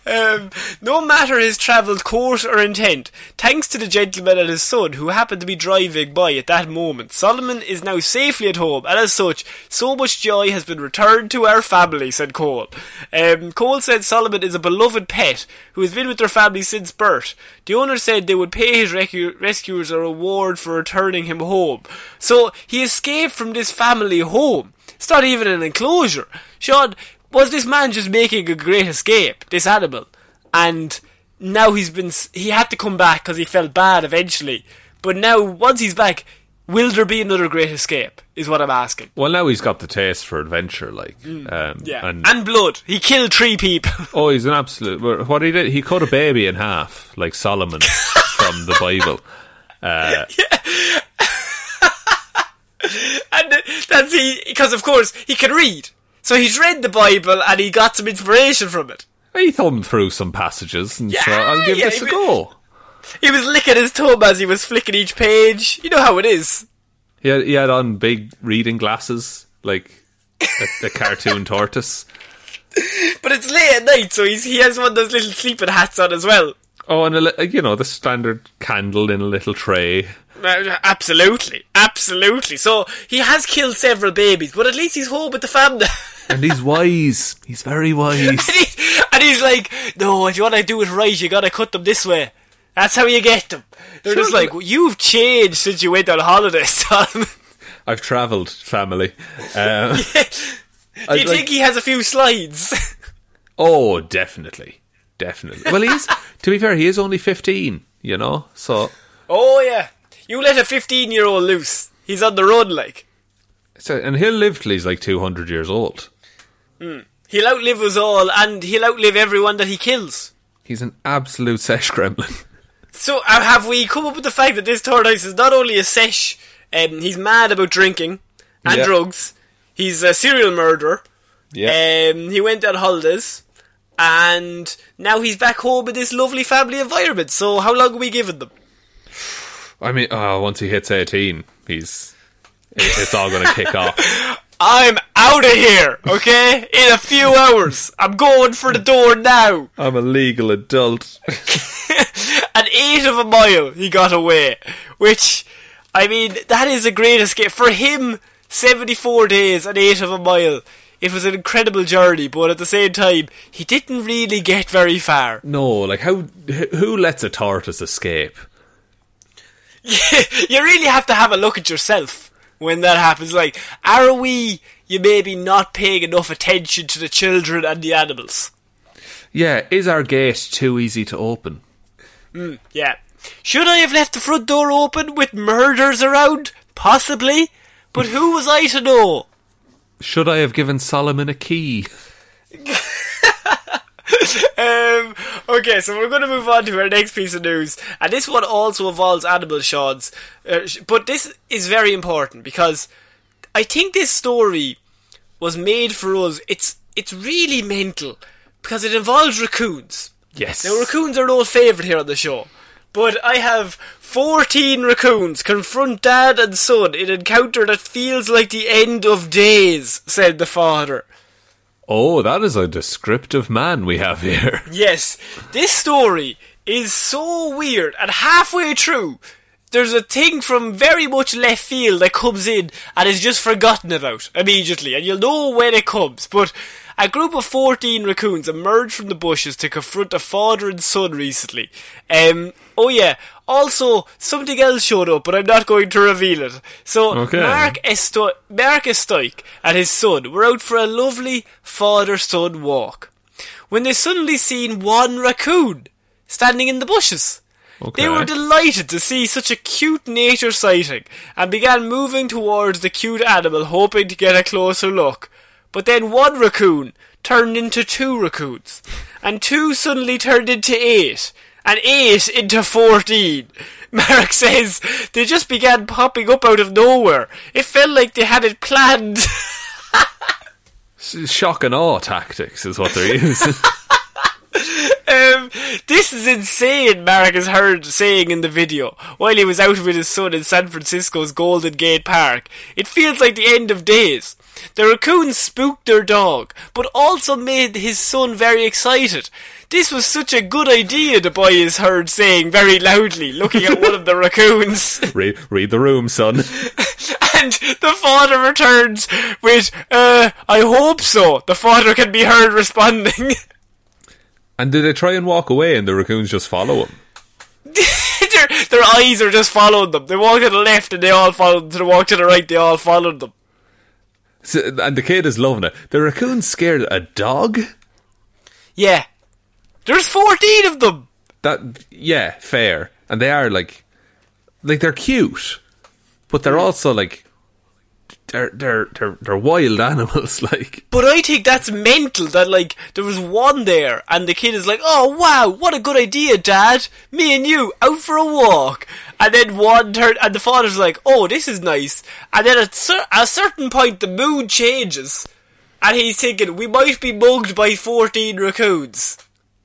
Um, no matter his travelled course or intent, thanks to the gentleman and his son who happened to be driving by at that moment, Solomon is now safely at home, and as such, so much joy has been returned to our family, said Cole. Um, Cole said Solomon is a beloved pet who has been with their family since birth. The owner said they would pay his recu- rescuers a reward for returning him home. So he escaped from this family home. It's not even an enclosure. Sean, was this man just making a great escape, this animal? And now he's been, he had to come back because he felt bad eventually. But now, once he's back, will there be another great escape? Is what I'm asking. Well, now he's got the taste for adventure, like, um, Yeah. and, And, blood. He killed three people. oh, he's an absolute. What he did, he cut a baby in half, like Solomon from the Bible. Uh, and that's he, because of course, he can read. So he's read the Bible and he got some inspiration from it. he thumbed through some passages, and so Yeah, I'll give yeah, this a he- go. He was licking his thumb as he was flicking each page. You know how it is. He had, he had on big reading glasses, like a, a cartoon tortoise. But it's late at night, so he's, he has one of those little sleeping hats on as well. Oh, and a, you know the standard candle in a little tray. Absolutely, absolutely. So he has killed several babies, but at least he's home with the family. And he's wise. He's very wise. and, he, and he's like, "No, if you want to do it right, you gotta cut them this way. That's how you get them." They're just like, well, "You've changed since you went on holiday, son." I've travelled, family. Um, do I'd you like- think he has a few slides? oh, definitely, definitely. Well, he's to be fair, he is only fifteen. You know, so oh yeah, you let a fifteen-year-old loose. He's on the run, like so and he'll live till he's like two hundred years old. He'll outlive us all, and he'll outlive everyone that he kills. He's an absolute sesh gremlin. So uh, have we come up with the fact that this tortoise is not only a sesh, um, he's mad about drinking and Yeah. drugs. He's a serial murderer. Yeah. Um, he went on holidays, and now he's back home in this lovely family environment. So how long are we giving them? I mean, oh, once he hits eighteen, he's it's all going to kick off. I'm out of here, okay? In a few hours, I'm going for the door now. I'm a legal adult. An eighth of a mile he got away, which, I mean, that is a great escape for him. Seventy-four days, an eighth of a mile. It was an incredible journey, but at the same time, he didn't really get very far. No, like how who lets a tortoise escape? you really have to have a look at yourself when that happens. Like, are we, you maybe not paying enough attention to the children and the animals? Yeah, is our gate too easy to open? Hmm, yeah. Should I have left the front door open with murders around? Possibly. But who was I to know? Should I have given Solomon a key? Um, okay, so we're going to move on to our next piece of news, and this one also involves animal shots. Uh, but this is very important because I think this story was made for us. It's it's really mental because it involves raccoons. Yes. Now, raccoons are no favourite here on the show, but I have 14 raccoons confront dad and son in an encounter that feels like the end of days, said the father. Oh, that is a descriptive man we have here. Yes, this story is so weird, and halfway through, there's a thing from very much left field that comes in and is just forgotten about immediately, and you'll know when it comes. But a group of 14 raccoons emerged from the bushes to confront a father and son recently. Um, oh yeah, also, something else showed up, but I'm not going to reveal it. So, Okay. Mark, Esto- Mark Estoik and his son were out for a lovely father-son walk when they suddenly seen one raccoon standing in the bushes. Okay. They were delighted to see such a cute nature sighting and began moving towards the cute animal, hoping to get a closer look. But then one raccoon turned into two raccoons, and two suddenly turned into eight, and eight into fourteen. Mark says they just began popping up out of nowhere. It felt like they had it planned. Shock and awe tactics is what they're using. Um, this is insane, Mark has heard saying in the video while he was out with his son in San Francisco's Golden Gate Park. It feels like the end of days. The raccoons spooked their dog, but also made his son very excited. This was such a good idea, the boy is heard saying very loudly, looking at one of the raccoons. Read, read the room, son. and the father returns with, uh, I hope so. The father can be heard responding. And did they try and walk away and the raccoons just follow them? their, their eyes are just following them. They walk to the left and they all follow them. They walk to the right, they all followed them. So, and the kid is loving it. The raccoon scared a dog? Yeah. There's 14 of them! That yeah, fair. And they are like like they're cute. But they're mm. also like they're they're they're, they're wild animals like But I think that's mental that like there was one there and the kid is like, "Oh wow, what a good idea, Dad! Me and you out for a walk." And then one turn and the father's like, "Oh, this is nice." And then at cer- a certain point, the mood changes, and he's thinking, "We might be mugged by fourteen raccoons."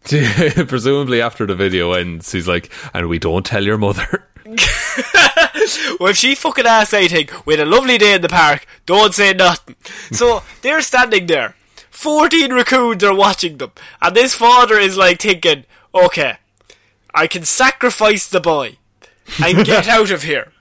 presumably after the video ends, he's like, and we don't tell your mother. well, if she fucking asks anything, we had a lovely day in the park, don't say nothing. So, they're standing there. 14 raccoons are watching them. And this father is like thinking, okay, I can sacrifice the boy and get out of here.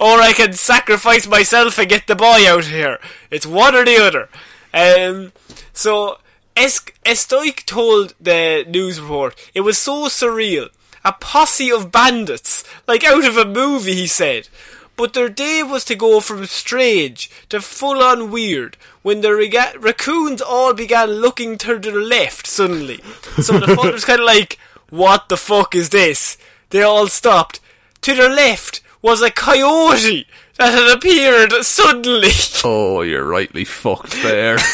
or I can sacrifice myself and get the boy out of here. It's one or the other. Um, so, Es- Estoic told the news report it was so surreal. A posse of bandits, like out of a movie, he said. But their day was to go from strange to full on weird when the rega- raccoons all began looking to their left suddenly. So the father was kind of like, What the fuck is this? They all stopped. To their left was a coyote that had appeared suddenly. Oh, you're rightly fucked there.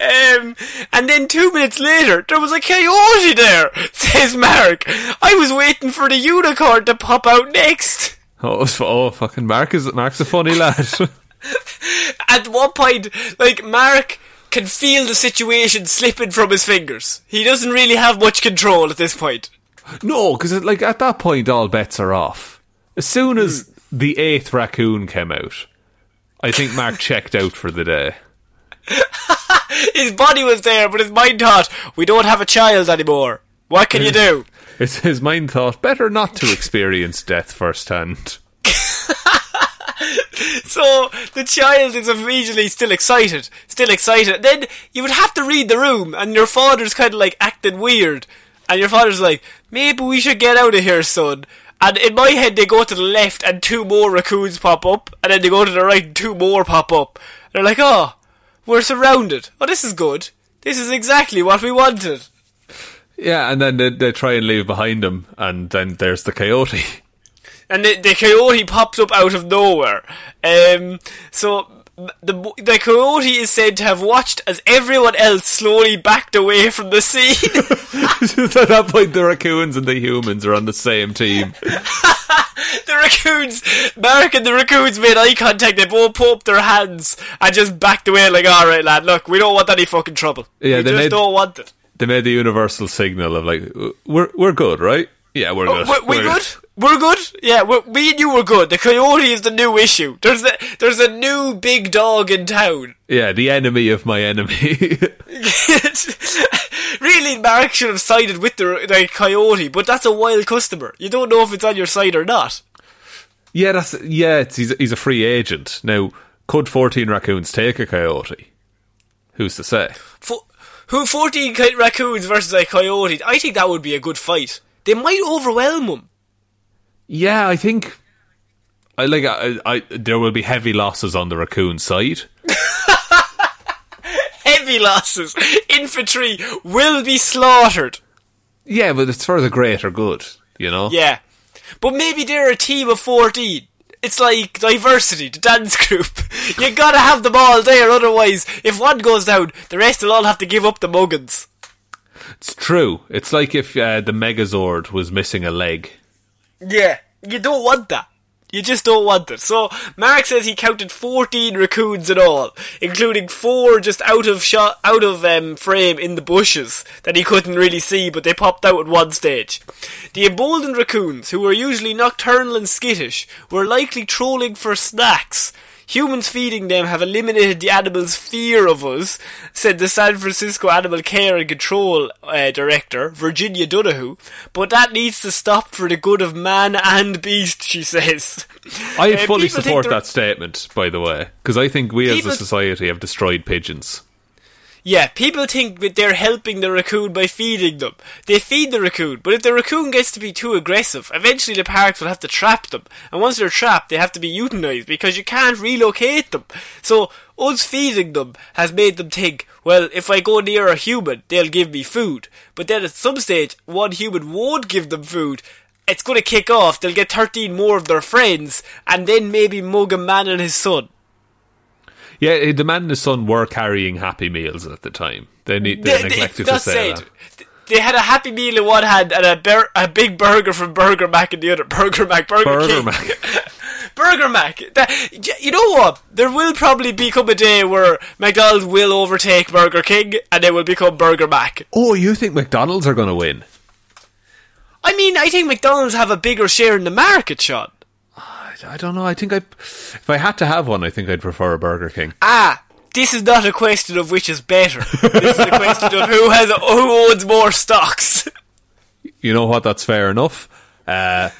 Um, and then two minutes later, there was a coyote there, says Mark. I was waiting for the unicorn to pop out next. oh, oh, fucking Mark is Mark's a funny lad. At one point, like, Mark can feel the situation slipping from his fingers. He doesn't really have much control at this point. no, because like at that point, all bets are off. As soon as the eighth raccoon came out, I think Mark checked out for the day. His body was there, but his mind thought, we don't have a child anymore. What can you do? It's his mind thought better not to experience death firsthand. So the child is immediately still excited, still excited. Then you would have to read the room, and your father's kind of like acting weird, and your father's like, maybe we should get out of here, son. And in my head, they go to the left, and two more raccoons pop up, and then they go to the right, and two more pop up. They're like, oh, we're surrounded. Oh, this is good. This is exactly what we wanted. Yeah, and then they, they try and leave behind them, and then there's the coyote. and the, the coyote pops up out of nowhere. Um, so the the coyote is said to have watched as everyone else slowly backed away from the scene. At that point, the raccoons and the humans are on the same team. the raccoons, Mark and the raccoons made eye contact. They both up their hands and just backed away. Like, all right, lad, look, we don't want any fucking trouble. Yeah, we they just made- don't want it. They made the universal signal of like, we're we're good, right? Yeah, we're oh, good. Oh, we, we We're good? We're good. Yeah, we me and you were good. The coyote is the new issue. There's a there's a new big dog in town. Yeah, the enemy of my enemy. really, Mark should have sided with the, the coyote, but that's a wild customer. You don't know if it's on your side or not. yeah, that's yeah. It's, he's he's a free agent now. Could fourteen raccoons take a coyote? Who's to say? Fo- who 14 raccoons versus a coyote? I think that would be a good fight. They might overwhelm them. Yeah, I think. I like. I, I there will be heavy losses on the raccoon side. Heavy losses. Infantry will be slaughtered. Yeah, but it's for the greater good, you know. Yeah. But maybe they're a team of 14. It's like diversity, the dance group. you gotta have them all there, otherwise, if one goes down, the rest will all have to give up the muggins. It's true. It's like if uh, the Megazord was missing a leg. Yeah. You don't want that. You just don't want it. So Mark says he counted 14 raccoons in all, including four just out of shot, out of um, frame in the bushes that he couldn't really see, but they popped out at one stage. The emboldened raccoons, who were usually nocturnal and skittish, were likely trolling for snacks. Humans feeding them have eliminated the animals' fear of us, said the San Francisco Animal Care and Control uh, Director, Virginia Donohue. But that needs to stop for the good of man and beast, she says. I Uh, fully support that statement, by the way, because I think we as a society have destroyed pigeons. Yeah, people think that they're helping the raccoon by feeding them. They feed the raccoon, but if the raccoon gets to be too aggressive, eventually the parks will have to trap them. And once they're trapped, they have to be euthanized because you can't relocate them. So, us feeding them has made them think, well, if I go near a human, they'll give me food. But then at some stage, one human won't give them food. It's gonna kick off, they'll get 13 more of their friends, and then maybe mug a man and his son. Yeah, the man and his son were carrying Happy Meals at the time. They, ne- they, neglected to say it. that. They had a Happy Meal in one hand and a, bur- a big burger from Burger Mac in the other. Burger Mac, Burger, Burger King. Mac. Burger Mac. That, you know what? There will probably become a day where McDonald's will overtake Burger King and they will become Burger Mac. Oh, you think McDonald's are going to win? I mean, I think McDonald's have a bigger share in the market, Sean. I, don't know. I think I, if I had to have one, I think I'd prefer a Burger King. Ah, this is not a question of which is better. this is a question of who has who owns more stocks. You know what? That's fair enough. Uh,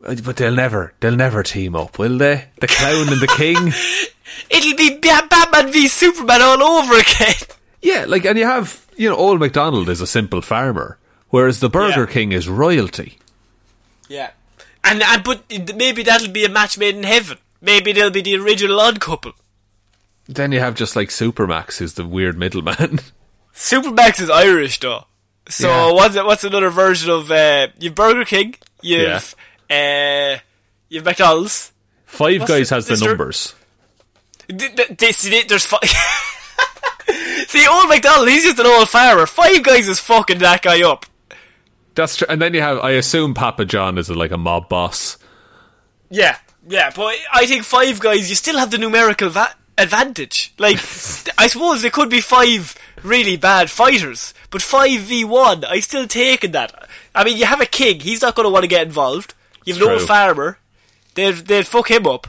but they'll never, they'll never team up, will they? The clown and the king. It'll be Ba- Batman v Superman all over again. Yeah, like, and you have, you know, old McDonald is a simple farmer, whereas the Burger Yeah. King is royalty. Yeah. And, and but maybe that'll be a match made in heaven. Maybe they'll be the original odd couple. Then you have just like Supermac's, who's the weird middleman. Supermac's is Irish though. So Yeah. what's what's another version of uh, you've Burger King, you've uh, you've McDonald's. Five What's Guys the- has the there- numbers. This there's fi- See, old McDonald, he's just an old farmer. Five guys is fucking that guy up. That's true. And then you have, I assume Papa John is like a mob boss. Yeah, yeah, but I think five guys, you still have the numerical va- advantage. Like, I suppose there could be five really bad fighters, but five v one, I still taking that. I mean, you have a king, he's not going to want to get involved. You've no farmer, they'd they'd fuck him up.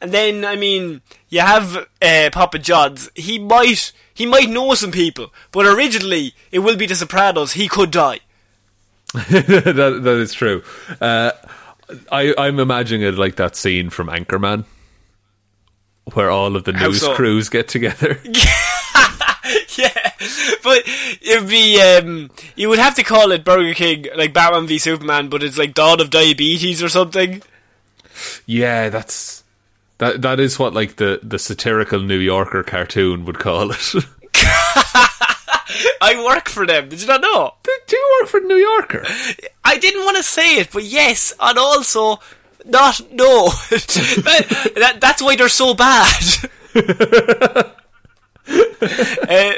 And then, I mean, you have uh, Papa John's. He might he might know some people, but originally it will be the Sopranos. He could die. that, that is true. Uh, I, I'm imagining it like that scene from Anchorman, where all of the news so? crews get together. yeah, but it'd be um, you would have to call it Burger King, like Batman v Superman, but it's like Dawn of Diabetes or something. yeah, that's that. That is what like the the satirical New Yorker cartoon would call it. I work for them. Did you not know? Do you work for New Yorker? I didn't want to say it, but yes, and also not no. that, that- that's why they're so bad. Uh,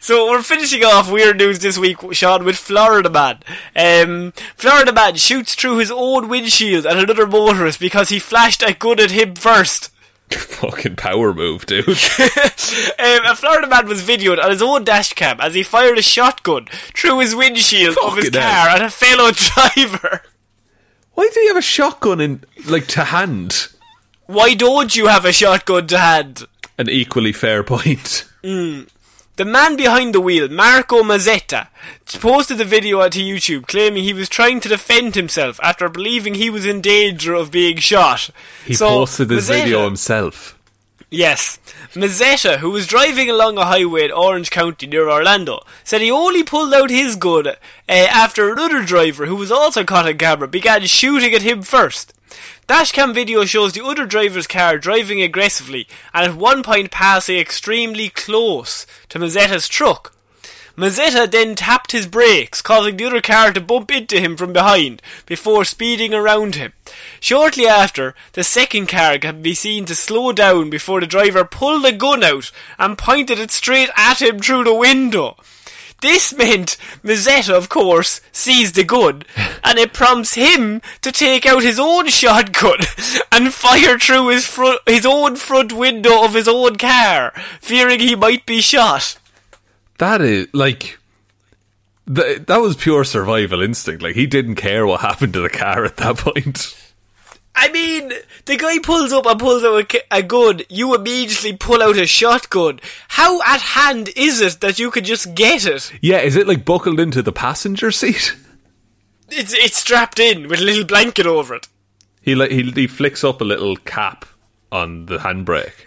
so we're finishing off weird news this week, Sean, with Florida Man. Um, Florida Man shoots through his own windshield at another motorist because he flashed a gun at him first. Fucking power move, dude. um, a Florida man was videoed on his own dashcam as he fired a shotgun through his windshield of his car hell. at a fellow driver. Why do you have a shotgun in like to hand? Why don't you have a shotgun to hand? An equally fair point. The man behind the wheel, Marco Mazzetta, posted the video onto YouTube claiming he was trying to defend himself after believing he was in danger of being shot. He So, posted this Mazzetta- video himself. Yes. Mazzetta, who was driving along a highway in Orange County near Orlando, said he only pulled out his gun uh, after another driver, who was also caught on camera, began shooting at him first. Dashcam video shows the other driver's car driving aggressively and at one point passing extremely close to Mazzetta's truck. Mazzetta then tapped his brakes, causing the other car to bump into him from behind, before speeding around him. Shortly after, the second car can be seen to slow down before the driver pulled a gun out and pointed it straight at him through the window. This meant Mazzetta, of course, sees the gun, and it prompts him to take out his own shotgun and fire through his front, his own front window of his own car, fearing he might be shot. That is like th- that was pure survival instinct. Like he didn't care what happened to the car at that point. I mean, the guy pulls up and pulls out a, a gun. You immediately pull out a shotgun. How at hand is it that you could just get it? Yeah, is it like buckled into the passenger seat? It's it's strapped in with a little blanket over it. He like he, he flicks up a little cap on the handbrake,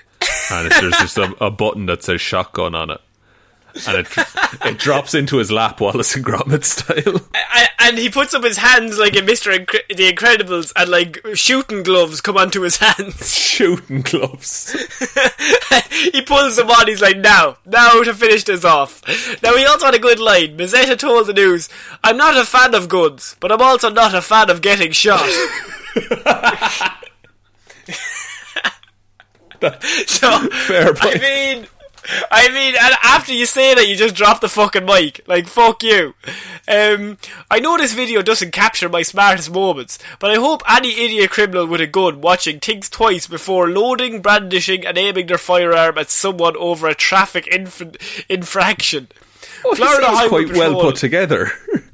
and there's just a, a button that says shotgun on it, and it it drops into his lap, Wallace and Gromit style. I, and he puts up his hands like in Mister Incre- the Incredibles, and like shooting gloves come onto his hands. Shooting gloves. he pulls them on. He's like, "Now, now to finish this off." Now he also had a good line. Mazzetta told the news, "I'm not a fan of guns, but I'm also not a fan of getting shot." so Fair point. I mean, I mean, and after you say that, you just drop the fucking mic. Like, fuck you. Um, I know this video doesn't capture my smartest moments, but I hope any idiot criminal with a gun watching thinks twice before loading, brandishing, and aiming their firearm at someone over a traffic inf- infraction. Oh, Florida Highway quite well put together.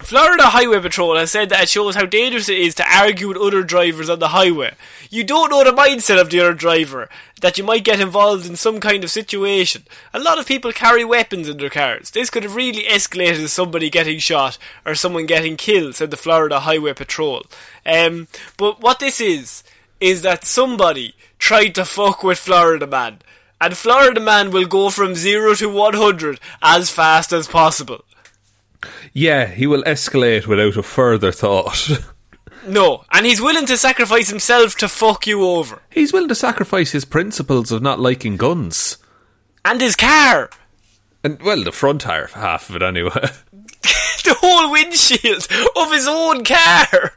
Florida Highway Patrol has said that it shows how dangerous it is to argue with other drivers on the highway. You don't know the mindset of the other driver, that you might get involved in some kind of situation. A lot of people carry weapons in their cars. This could have really escalated to somebody getting shot or someone getting killed, said the Florida Highway Patrol. Um, but what this is, is that somebody tried to fuck with Florida Man. And Florida Man will go from 0 to 100 as fast as possible. Yeah, he will escalate without a further thought. No, and he's willing to sacrifice himself to fuck you over. He's willing to sacrifice his principles of not liking guns. And his car. And, well, the front half, half of it anyway. the whole windshield of his own car.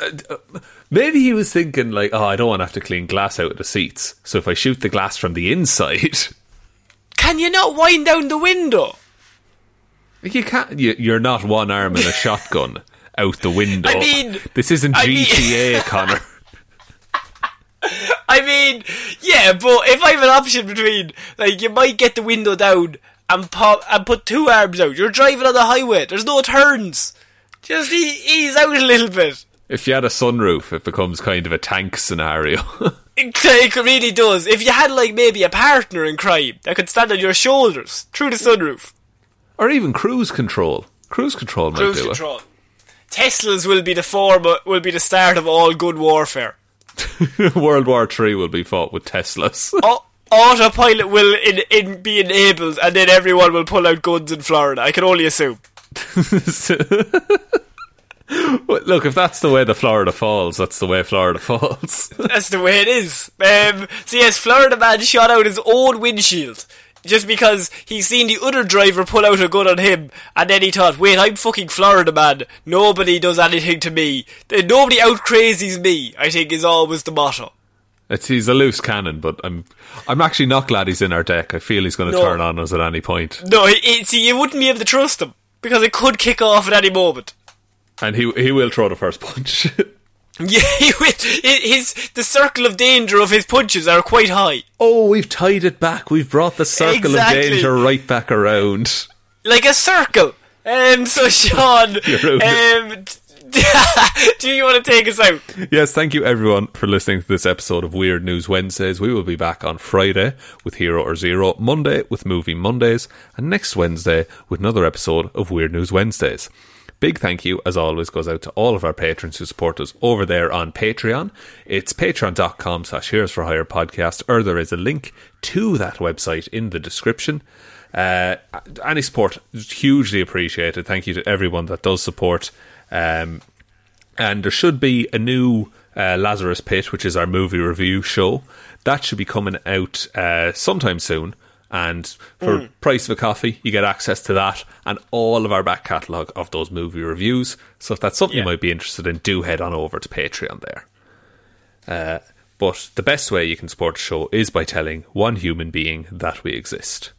Uh, uh, maybe he was thinking, like, oh, I don't want to have to clean glass out of the seats. So if I shoot the glass from the inside, Can you not wind down the window? You can't. You, you're not one arm and a shotgun out the window. I mean- this isn't I mean- GTA, Connor. I mean, yeah, but if I have an option between, like, you might get the window down and pop and put two arms out. You're driving on the highway. There's no turns. Just ease out a little bit. If you had a sunroof, it becomes kind of a tank scenario. It, it really does. If you had, like, maybe a partner in crime that could stand on your shoulders through the sunroof. Or even cruise control. Cruise control might Cruise do control. Teslas will be the form. Will be the start of all good warfare. World War Three will be fought with Teslas. Au- autopilot will in, in be enabled, and then everyone will pull out guns in Florida. I can only assume. Look, if that's the way the Florida falls, that's the way Florida falls. That's the way it is. Um, so yes, Florida man shot out his own windshield just because he seen the other driver pull out a gun on him, and then he thought, "Wait, I'm fucking Florida man. Nobody does anything to me. Nobody out crazies me." I think is always the motto. it's he's a loose cannon, but I'm I'm actually not glad he's in our deck. I feel he's going to No. turn on us at any point, No, it, see, you wouldn't be able to trust him because it could kick off at any moment. and he he will throw the first punch. Yeah. His the circle of danger of his punches are quite high. oh, we've tied it back. We've brought the circle Exactly. of danger right back around. like a circle. Um, so Sean, um, do you want to take us out? Yes, thank you everyone for listening to this episode of Weird News Wednesdays. We will be back on Friday with Hero or Zero, Monday with Movie Mondays, and next Wednesday with another episode of Weird News Wednesdays. Big thank you, as always, goes out to all of our patrons who support us over there on Patreon. It's patreon.com slash Heroes for Hire podcast, or there is a link to that website in the description. Uh, any support is hugely appreciated. Thank you to everyone that does support. Um, and there should be a new uh, Lazarus Pit, which is our movie review show. That should be coming out uh, sometime soon. And for price of a coffee, you get access to that and all of our back catalogue of those movie reviews. So if that's something you might be interested in, do head on over to Patreon there. Uh, but the best way you can support the show is by telling one human being that we exist.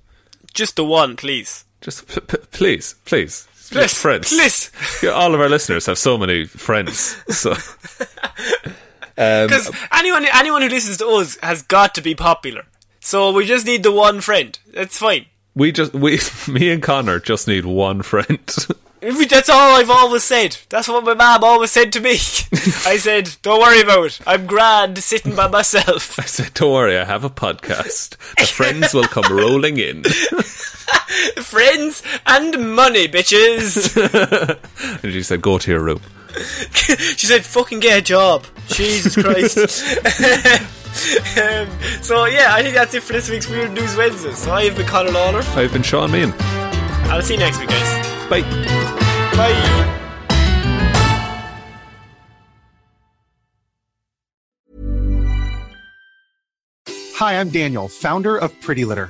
Just the one, please. Just p- p- please, please, Please, friends. please. All of our listeners have so many friends. So Because anyone, anyone who listens to us has got to be popular. So we just need the one friend. That's fine. we just we me and Connor just need one friend. That's all I've always said. That's what my mom always said to me. I said, "Don't worry about it. I'm grand sitting by myself." I said, "Don't worry, I have a podcast. The friends will come rolling in." Friends and money, bitches. And she said, "Go to your room." she said, "Fucking get a job." Jesus Christ. Um, so yeah, I think that's it for this week's Weird News Wednesday. So I have been Conor Lawler. I've been Sean Mean. I'll see you next week, guys. Bye. Bye. Hi, I'm Daniel, founder of Pretty Litter.